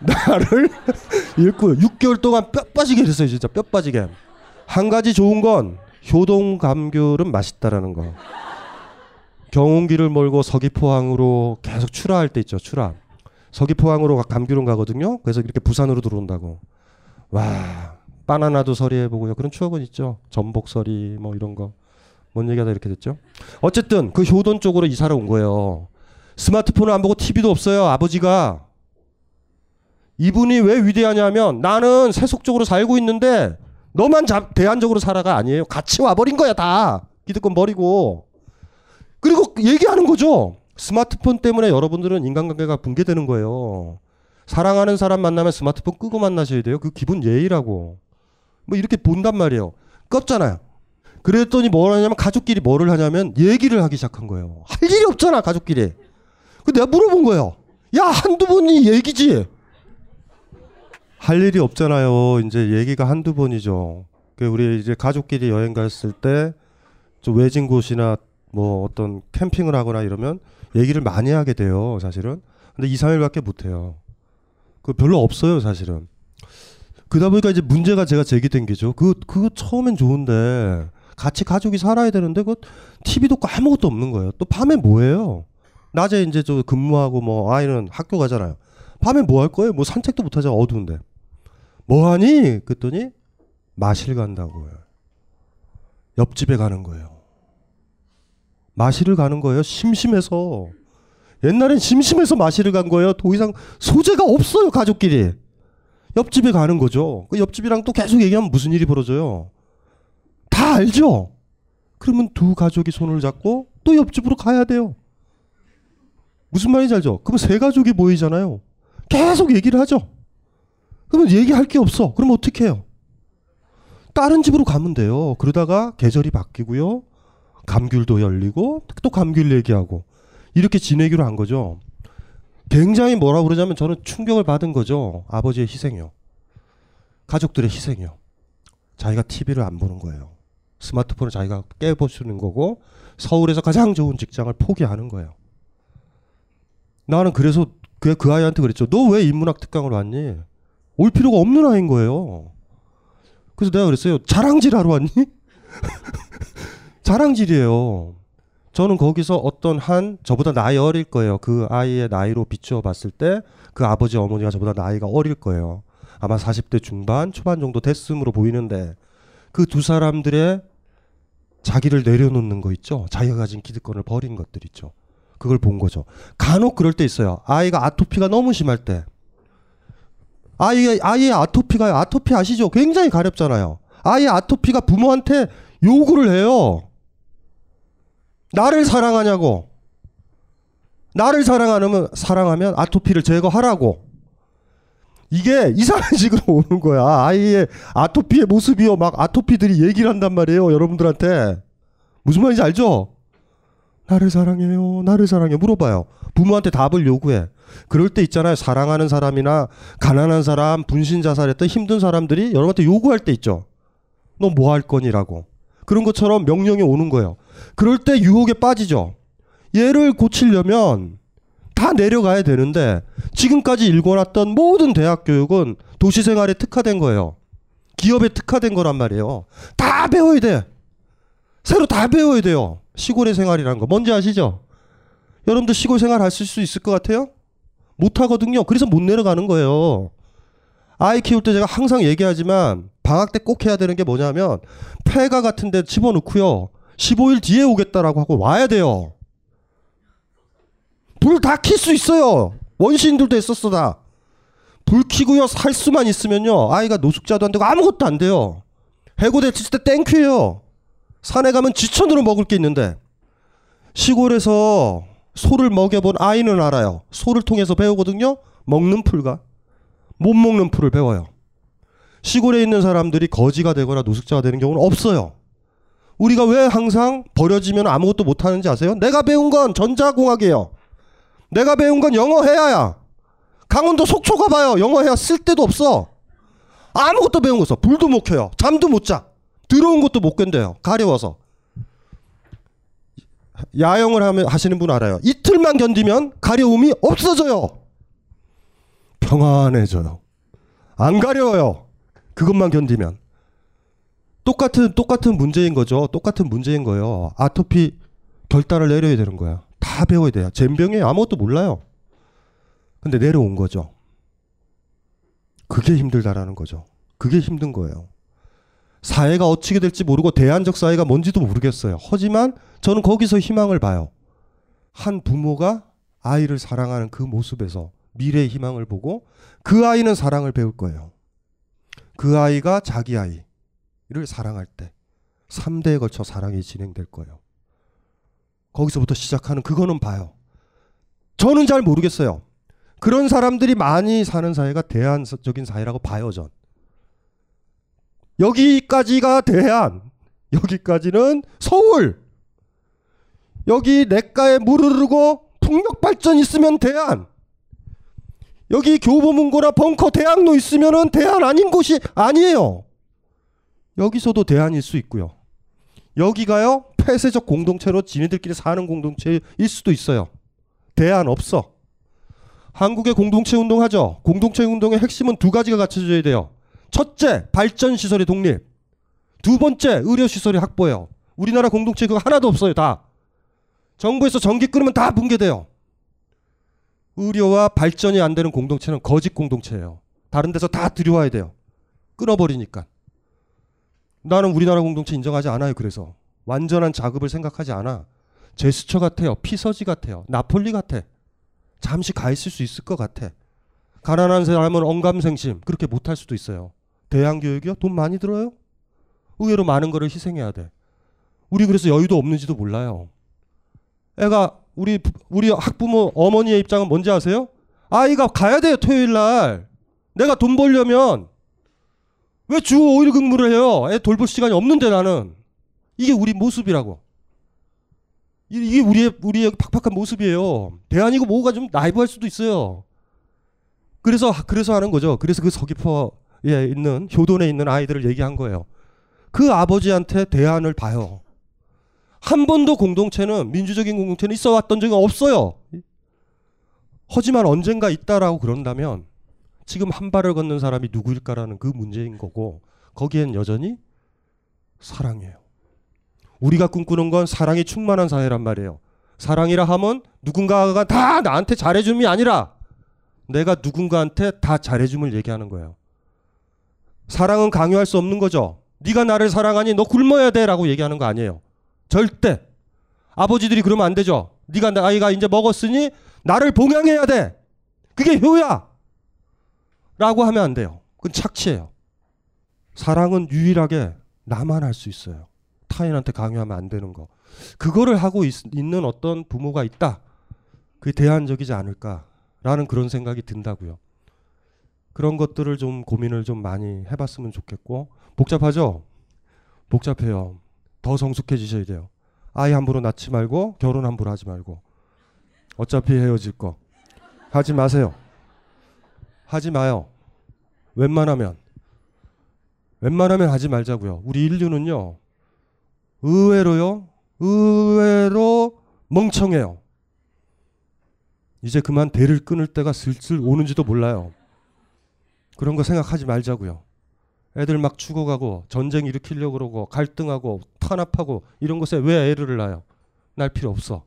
나를 읽고 6개월 동안 뼈 빠지게 했어요 진짜 뼈 빠지게 한 가지 좋은 건 효동 감귤은 맛있다라는 거 경운기를 몰고 서귀포항으로 계속 출하할 때 있죠 출하 서귀포항으로 가- 감귤은 가거든요 그래서 이렇게 부산으로 들어온다고 와 바나나도 서리해보고요 그런 추억은 있죠 전복 서리 뭐 이런 거 뭔 얘기하다 이렇게 됐죠 어쨌든 그 효돈 쪽으로 이사를 온 거예요 스마트폰을 안 보고 TV도 없어요 아버지가 이분이 왜 위대하냐면 나는 세속적으로 살고 있는데 너만 잡, 대안적으로 살아가 아니에요. 같이 와버린 거야 다. 기득권 버리고. 그리고 얘기하는 거죠. 스마트폰 때문에 여러분들은 인간관계가 붕괴되는 거예요. 사랑하는 사람 만나면 스마트폰 끄고 만나셔야 돼요. 그 기본 예의라고. 뭐 이렇게 본단 말이에요. 껐잖아요. 그랬더니 뭘 하냐면 가족끼리 뭐를 하냐면 얘기를 하기 시작한 거예요. 할 일이 없잖아 가족끼리. 그 내가 물어본 거예요. 야 한두 번이 얘기지. 할 일이 없잖아요. 이제 얘기가 한두 번이죠. 그 우리 이제 가족끼리 여행 갔을 때 좀 외진 곳이나 뭐 어떤 캠핑을 하거나 이러면 얘기를 많이 하게 돼요. 사실은. 근데 2, 3일밖에 못 해요. 그 별로 없어요, 사실은. 그러다 보니까 이제 문제가 제가 제기된 게죠. 그 그거 처음엔 좋은데 같이 가족이 살아야 되는데 그 TV도 아무것도 없는 거예요. 또 밤에 뭐 해요? 낮에 이제 저 근무하고 뭐 아이는 학교 가잖아요. 밤에 뭐 할 거예요? 뭐 산책도 못 하잖아. 어두운데. 뭐 하니? 그랬더니 마실 간다고요. 옆집에 가는 거예요. 마실을 가는 거예요. 심심해서. 옛날엔 심심해서 마실을 간 거예요. 더 이상 소재가 없어요. 가족끼리. 옆집에 가는 거죠. 그 옆집이랑 또 계속 얘기하면 무슨 일이 벌어져요. 다 알죠? 그러면 두 가족이 손을 잡고 또 옆집으로 가야 돼요. 무슨 말인지 알죠? 그러면 세 가족이 모이잖아요. 계속 얘기를 하죠. 그러면 얘기할 게 없어. 그럼 어떻게 해요? 다른 집으로 가면 돼요. 그러다가 계절이 바뀌고요. 감귤도 열리고 또 감귤 얘기하고 이렇게 지내기로 한 거죠. 굉장히 뭐라 그러자면 저는 충격을 받은 거죠. 아버지의 희생이요. 가족들의 희생이요. 자기가 TV를 안 보는 거예요. 스마트폰을 자기가 깨부수는 거고 서울에서 가장 좋은 직장을 포기하는 거예요. 나는 그래서 그, 그 아이한테 그랬죠. 너 왜 인문학 특강을 왔니? 올 필요가 없는 아이인 거예요. 그래서 내가 그랬어요. 자랑질 하러 왔니? 자랑질이에요. 저는 거기서 어떤 한 저보다 나이 어릴 거예요. 그 아이의 나이로 비추어 봤을 때 그 아버지 어머니가 저보다 나이가 어릴 거예요. 아마 40대 중반 초반 정도 됐음으로 보이는데 그 두 사람들의 자기를 내려놓는 거 있죠. 자기가 가진 기득권을 버린 것들 있죠. 그걸 본 거죠. 간혹 그럴 때 있어요. 아이가 아토피가 너무 심할 때. 아이 아이의 아토피가 아토피 아시죠? 굉장히 가렵잖아요. 아이의 아토피가 부모한테 요구를 해요. 나를 사랑하냐고. 나를 사랑하면 사랑하면 아토피를 제거하라고. 이게 이상한 식으로 오는 거야. 아이의 아토피의 모습이요. 막 아토피들이 얘기를 한단 말이에요. 여러분들한테. 무슨 말인지 알죠? 나를 사랑해요. 나를 사랑해. 물어봐요. 부모한테 답을 요구해. 그럴 때 있잖아요. 사랑하는 사람이나 가난한 사람, 분신 자살했던 힘든 사람들이 여러분한테 요구할 때 있죠. 너 뭐 할 거니라고. 그런 것처럼 명령이 오는 거예요. 그럴 때 유혹에 빠지죠. 얘를 고치려면 다 내려가야 되는데 지금까지 읽어놨던 모든 대학 교육은 도시 생활에 특화된 거예요. 기업에 특화된 거란 말이에요. 다 배워야 돼. 새로 다 배워야 돼요. 시골의 생활이라는 거. 뭔지 아시죠? 여러분들 시골 생활 하실 수 있을 것 같아요? 못 하거든요. 그래서 못 내려가는 거예요. 아이 키울 때 제가 항상 얘기하지만 방학 때 꼭 해야 되는 게 뭐냐면 폐가 같은 데 집어넣고요. 15일 뒤에 오겠다라고 하고 와야 돼요. 불 다 킬 수 있어요. 원시인들도 했었어 다. 불 켜고요 살 수만 있으면요 아이가 노숙자도 안 되고 아무것도 안 돼요. 해고대 칠 때 thank you예요. 산에 가면 지천으로 먹을 게 있는데 시골에서 소를 먹여본 아이는 알아요. 소를 통해서 배우거든요. 먹는 풀과 못 먹는 풀을 배워요. 시골에 있는 사람들이 거지가 되거나 노숙자가 되는 경우는 없어요. 우리가 왜 항상 버려지면 아무것도 못하는지 아세요? 내가 배운 건 전자공학이에요. 내가 배운 건 영어 해야야. 강원도 속초 가봐요. 영어 해야 쓸 데도 없어. 아무것도 배운 거 없어. 불도 못 켜요. 잠도 못 자. 들어온 것도 못 견뎌요. 가려워서. 야영을 하시는 분 알아요. 이틀만 견디면 가려움이 없어져요. 평안해져요. 안 가려워요. 그것만 견디면. 똑같은 똑같은 문제인 거죠. 똑같은 문제인 거예요. 아토피 결단을 내려야 되는 거야. 다 배워야 돼요. 젬병에 아무것도 몰라요. 근데 내려온 거죠. 그게 힘들다라는 거죠. 그게 힘든 거예요. 사회가 어떻게 될지 모르고 대안적 사회가 뭔지도 모르겠어요. 하지만 저는 거기서 희망을 봐요. 한 부모가 아이를 사랑하는 그 모습에서 미래의 희망을 보고 그 아이는 사랑을 배울 거예요. 그 아이가 자기 아이 를 사랑할 때 3대에 걸쳐 사랑이 진행될 거예요. 거기서부터 시작하는 그거는 봐요. 저는 잘 모르겠어요. 그런 사람들이 많이 사는 사회가 대안적인 사회라고 봐요, 전. 여기까지가 대안. 여기까지는 서울. 여기 냇가에 물 흐르고 풍력 발전 있으면 대안. 여기 교보문고나 벙커 대학로 있으면은 대안 아닌 곳이 아니에요. 여기서도 대안일 수 있고요. 여기가요 폐쇄적 공동체로 지네들끼리 사는 공동체일 수도 있어요. 대안 없어. 한국의 공동체 운동하죠. 공동체 운동의 핵심은 두 가지가 갖춰져야 돼요. 첫째, 발전 시설의 독립. 두 번째, 의료 시설의 확보예요. 우리나라 공동체 그거 하나도 없어요, 다. 정부에서 전기 끊으면 다 붕괴돼요. 의료와 발전이 안 되는 공동체는 거짓 공동체예요. 다른 데서 다 들여와야 돼요. 끊어버리니까. 나는 우리나라 공동체 인정하지 않아요. 그래서 완전한 자급을 생각하지 않아. 제스처 같아요. 피서지 같아요. 나폴리 같아. 잠시 가 있을 수 있을 것 같아. 가난한 사람은 언감생심 그렇게 못할 수도 있어요. 대학 교육이요? 돈 많이 들어요? 의외로 많은 거를 희생해야 돼. 우리 그래서 여유도 없는지도 몰라요. 애가 우리 우리 학부모 어머니의 입장은 뭔지 아세요? 아이가 가야 돼요 토요일 날. 내가 돈 벌려면 왜 주 5일 근무를 해요? 애 돌볼 시간이 없는데 나는 이게 우리 모습이라고. 이게 우리의 우리의 팍팍한 모습이에요. 대안이고 뭐가 좀 나이브할 수도 있어요. 그래서 그래서 하는 거죠. 그래서 그 서귀포에 있는 효돈에 있는 아이들을 얘기한 거예요. 그 아버지한테 대안을 봐요. 한 번도 공동체는 민주적인 공동체는 있어 왔던 적이 없어요. 하지만 언젠가 있다라고 그런다면 지금 한 발을 걷는 사람이 누구일까라는 그 문제인 거고 거기엔 여전히 사랑이에요. 우리가 꿈꾸는 건 사랑이 충만한 사회란 말이에요. 사랑이라 하면 누군가가 다 나한테 잘해줌이 아니라 내가 누군가한테 다 잘해줌을 얘기하는 거예요. 사랑은 강요할 수 없는 거죠. 네가 나를 사랑하니 너 굶어야 돼라고 얘기하는 거 아니에요. 절대. 아버지들이 그러면 안 되죠. 네가 아이가 이제 먹었으니 나를 봉양해야 돼. 그게 효야. 라고 하면 안 돼요. 그건 착취예요. 사랑은 유일하게 나만 할 수 있어요. 타인한테 강요하면 안 되는 거. 그거를 하고 있, 는 어떤 부모가 있다. 그게 대안적이지 않을까라는 그런 생각이 든다고요. 그런 것들을 좀 고민을 좀 많이 해봤으면 좋겠고 복잡하죠? 복잡해요. 더 성숙해지셔야 돼요. 아이 함부로 낳지 말고 결혼 함부로 하지 말고 어차피 헤어질 거 하지 마세요. 하지 마요. 웬만하면 웬만하면 하지 말자고요. 우리 인류는요. 의외로요. 의외로 멍청해요. 이제 그만 대를 끊을 때가 슬슬 오는지도 몰라요. 그런 거 생각하지 말자고요. 애들 막 죽어가고 전쟁 일으키려고 그러고 갈등하고 탄압하고 이런 것에 왜 애를 낳아요? 날 필요 없어.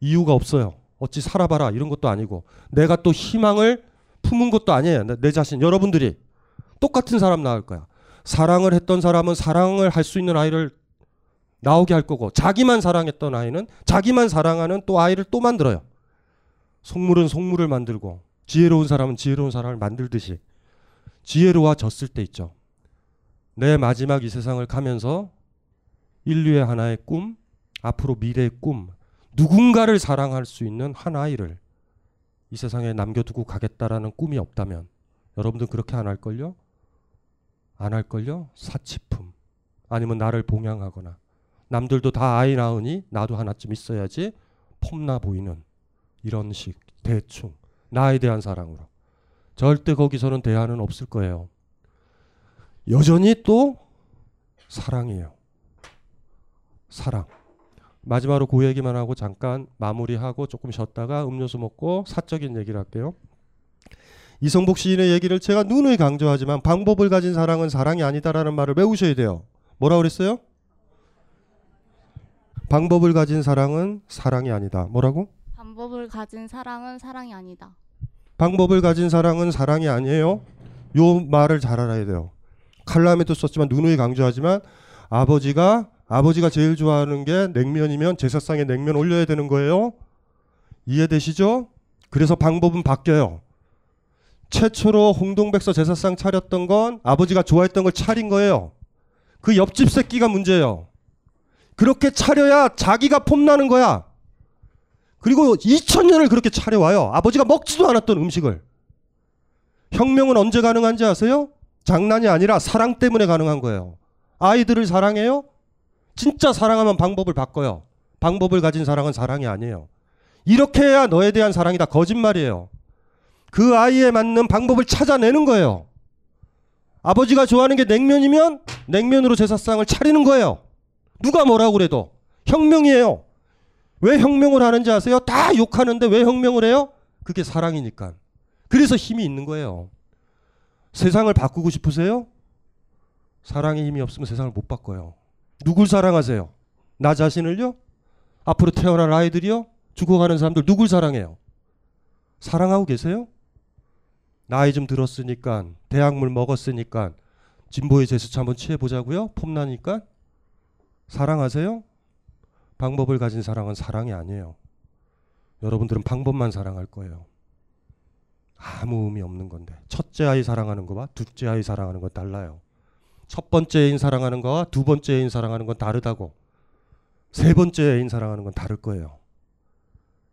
이유가 없어요. 어찌 살아봐라 이런 것도 아니고 내가 또 희망을 품은 것도 아니에요. 내, 내 자신 여러분들이 똑같은 사람 낳을 거야. 사랑을 했던 사람은 사랑을 할 수 있는 아이를 나오게 할 거고 자기만 사랑했던 아이는 자기만 사랑하는 또 아이를 또 만들어요. 속물은 속물을 만들고 지혜로운 사람은 지혜로운 사람을 만들듯이 지혜로워졌을 때 있죠. 내 마지막 이 세상을 가면서 인류의 하나의 꿈, 앞으로 미래의 꿈, 누군가를 사랑할 수 있는 한 아이를 이 세상에 남겨두고 가겠다라는 꿈이 없다면 여러분들 그렇게 안 할걸요? 안 할걸요? 사치품. 아니면 나를 봉양하거나 남들도 다 아이 낳으니 나도 하나쯤 있어야지 폼나 보이는 이런 식 대충 나에 대한 사랑으로 절대 거기서는 대안은 없을 거예요. 여전히 또 사랑이에요. 사랑. 마지막으로 그 얘기만 하고 잠깐 마무리하고 조금 쉬었다가 음료수 먹고 사적인 얘기를 할게요. 이성복 시인의 얘기를 제가 누누이 강조하지만 방법을 가진 사랑은 사랑이 아니다라는 말을 외우셔야 돼요. 뭐라 그랬어요? 방법을 가진 사랑은 사랑이 아니다. 뭐라고? 방법을 가진 사랑은 사랑이 아니다. 방법을 가진 사랑은 사랑이 아니에요. 요 말을 잘 알아야 돼요. 칼럼에도 썼지만 누누이 강조하지만 아버지가 아버지가 제일 좋아하는 게 냉면이면 제사상에 냉면 올려야 되는 거예요. 이해되시죠? 그래서 방법은 바뀌어요. 최초로 홍동백서 제사상 차렸던 건 아버지가 좋아했던 걸 차린 거예요. 그 옆집 새끼가 문제예요. 그렇게 차려야 자기가 폼나는 거야. 그리고 2000년을 그렇게 차려와요. 아버지가 먹지도 않았던 음식을. 혁명은 언제 가능한지 아세요? 장난이 아니라 사랑 때문에 가능한 거예요. 아이들을 사랑해요? 진짜 사랑하면 방법을 바꿔요. 방법을 가진 사랑은 사랑이 아니에요. 이렇게 해야 너에 대한 사랑이다. 거짓말이에요. 그 아이에 맞는 방법을 찾아내는 거예요. 아버지가 좋아하는 게 냉면이면 냉면으로 제사상을 차리는 거예요. 누가 뭐라고 그래도 혁명이에요. 왜 혁명을 하는지 아세요? 다 욕하는데 왜 혁명을 해요? 그게 사랑이니까. 그래서 힘이 있는 거예요. 세상을 바꾸고 싶으세요? 사랑의 힘이 없으면 세상을 못 바꿔요. 누굴 사랑하세요? 나 자신을요? 앞으로 태어날 아이들이요? 죽어가는 사람들 누굴 사랑해요? 사랑하고 계세요? 나이 좀 들었으니까 대학물 먹었으니까 진보의 제스처 한번 취해보자고요? 폼나니까 사랑하세요? 방법을 가진 사랑은 사랑이 아니에요. 여러분들은 방법만 사랑할 거예요. 아무 의미 없는 건데 첫째 아이 사랑하는 거와 둘째 아이 사랑하는 건 달라요. 첫 번째 애인 사랑하는 거와 두 번째 애인 사랑하는 건 다르다고. 세 번째 애인 사랑하는 건 다를 거예요.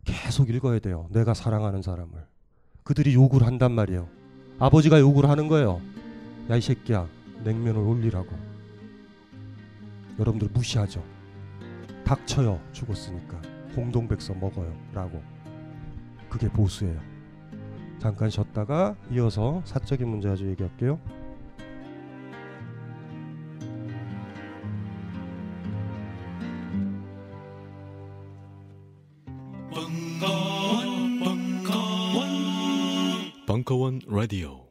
계속 읽어야 돼요. 내가 사랑하는 사람을. 그들이 욕을 한단 말이에요. 아버지가 욕을 하는 거예요. 야 이 새끼야 냉면을 올리라고. 여러분들 무시하죠. 닥쳐요 죽었으니까 홍동백서 먹어요 라고. 그게 보수예요. 잠깐 쉬었다가 이어서 사적인 문제 가지고 얘기할게요. 벙커원 라디오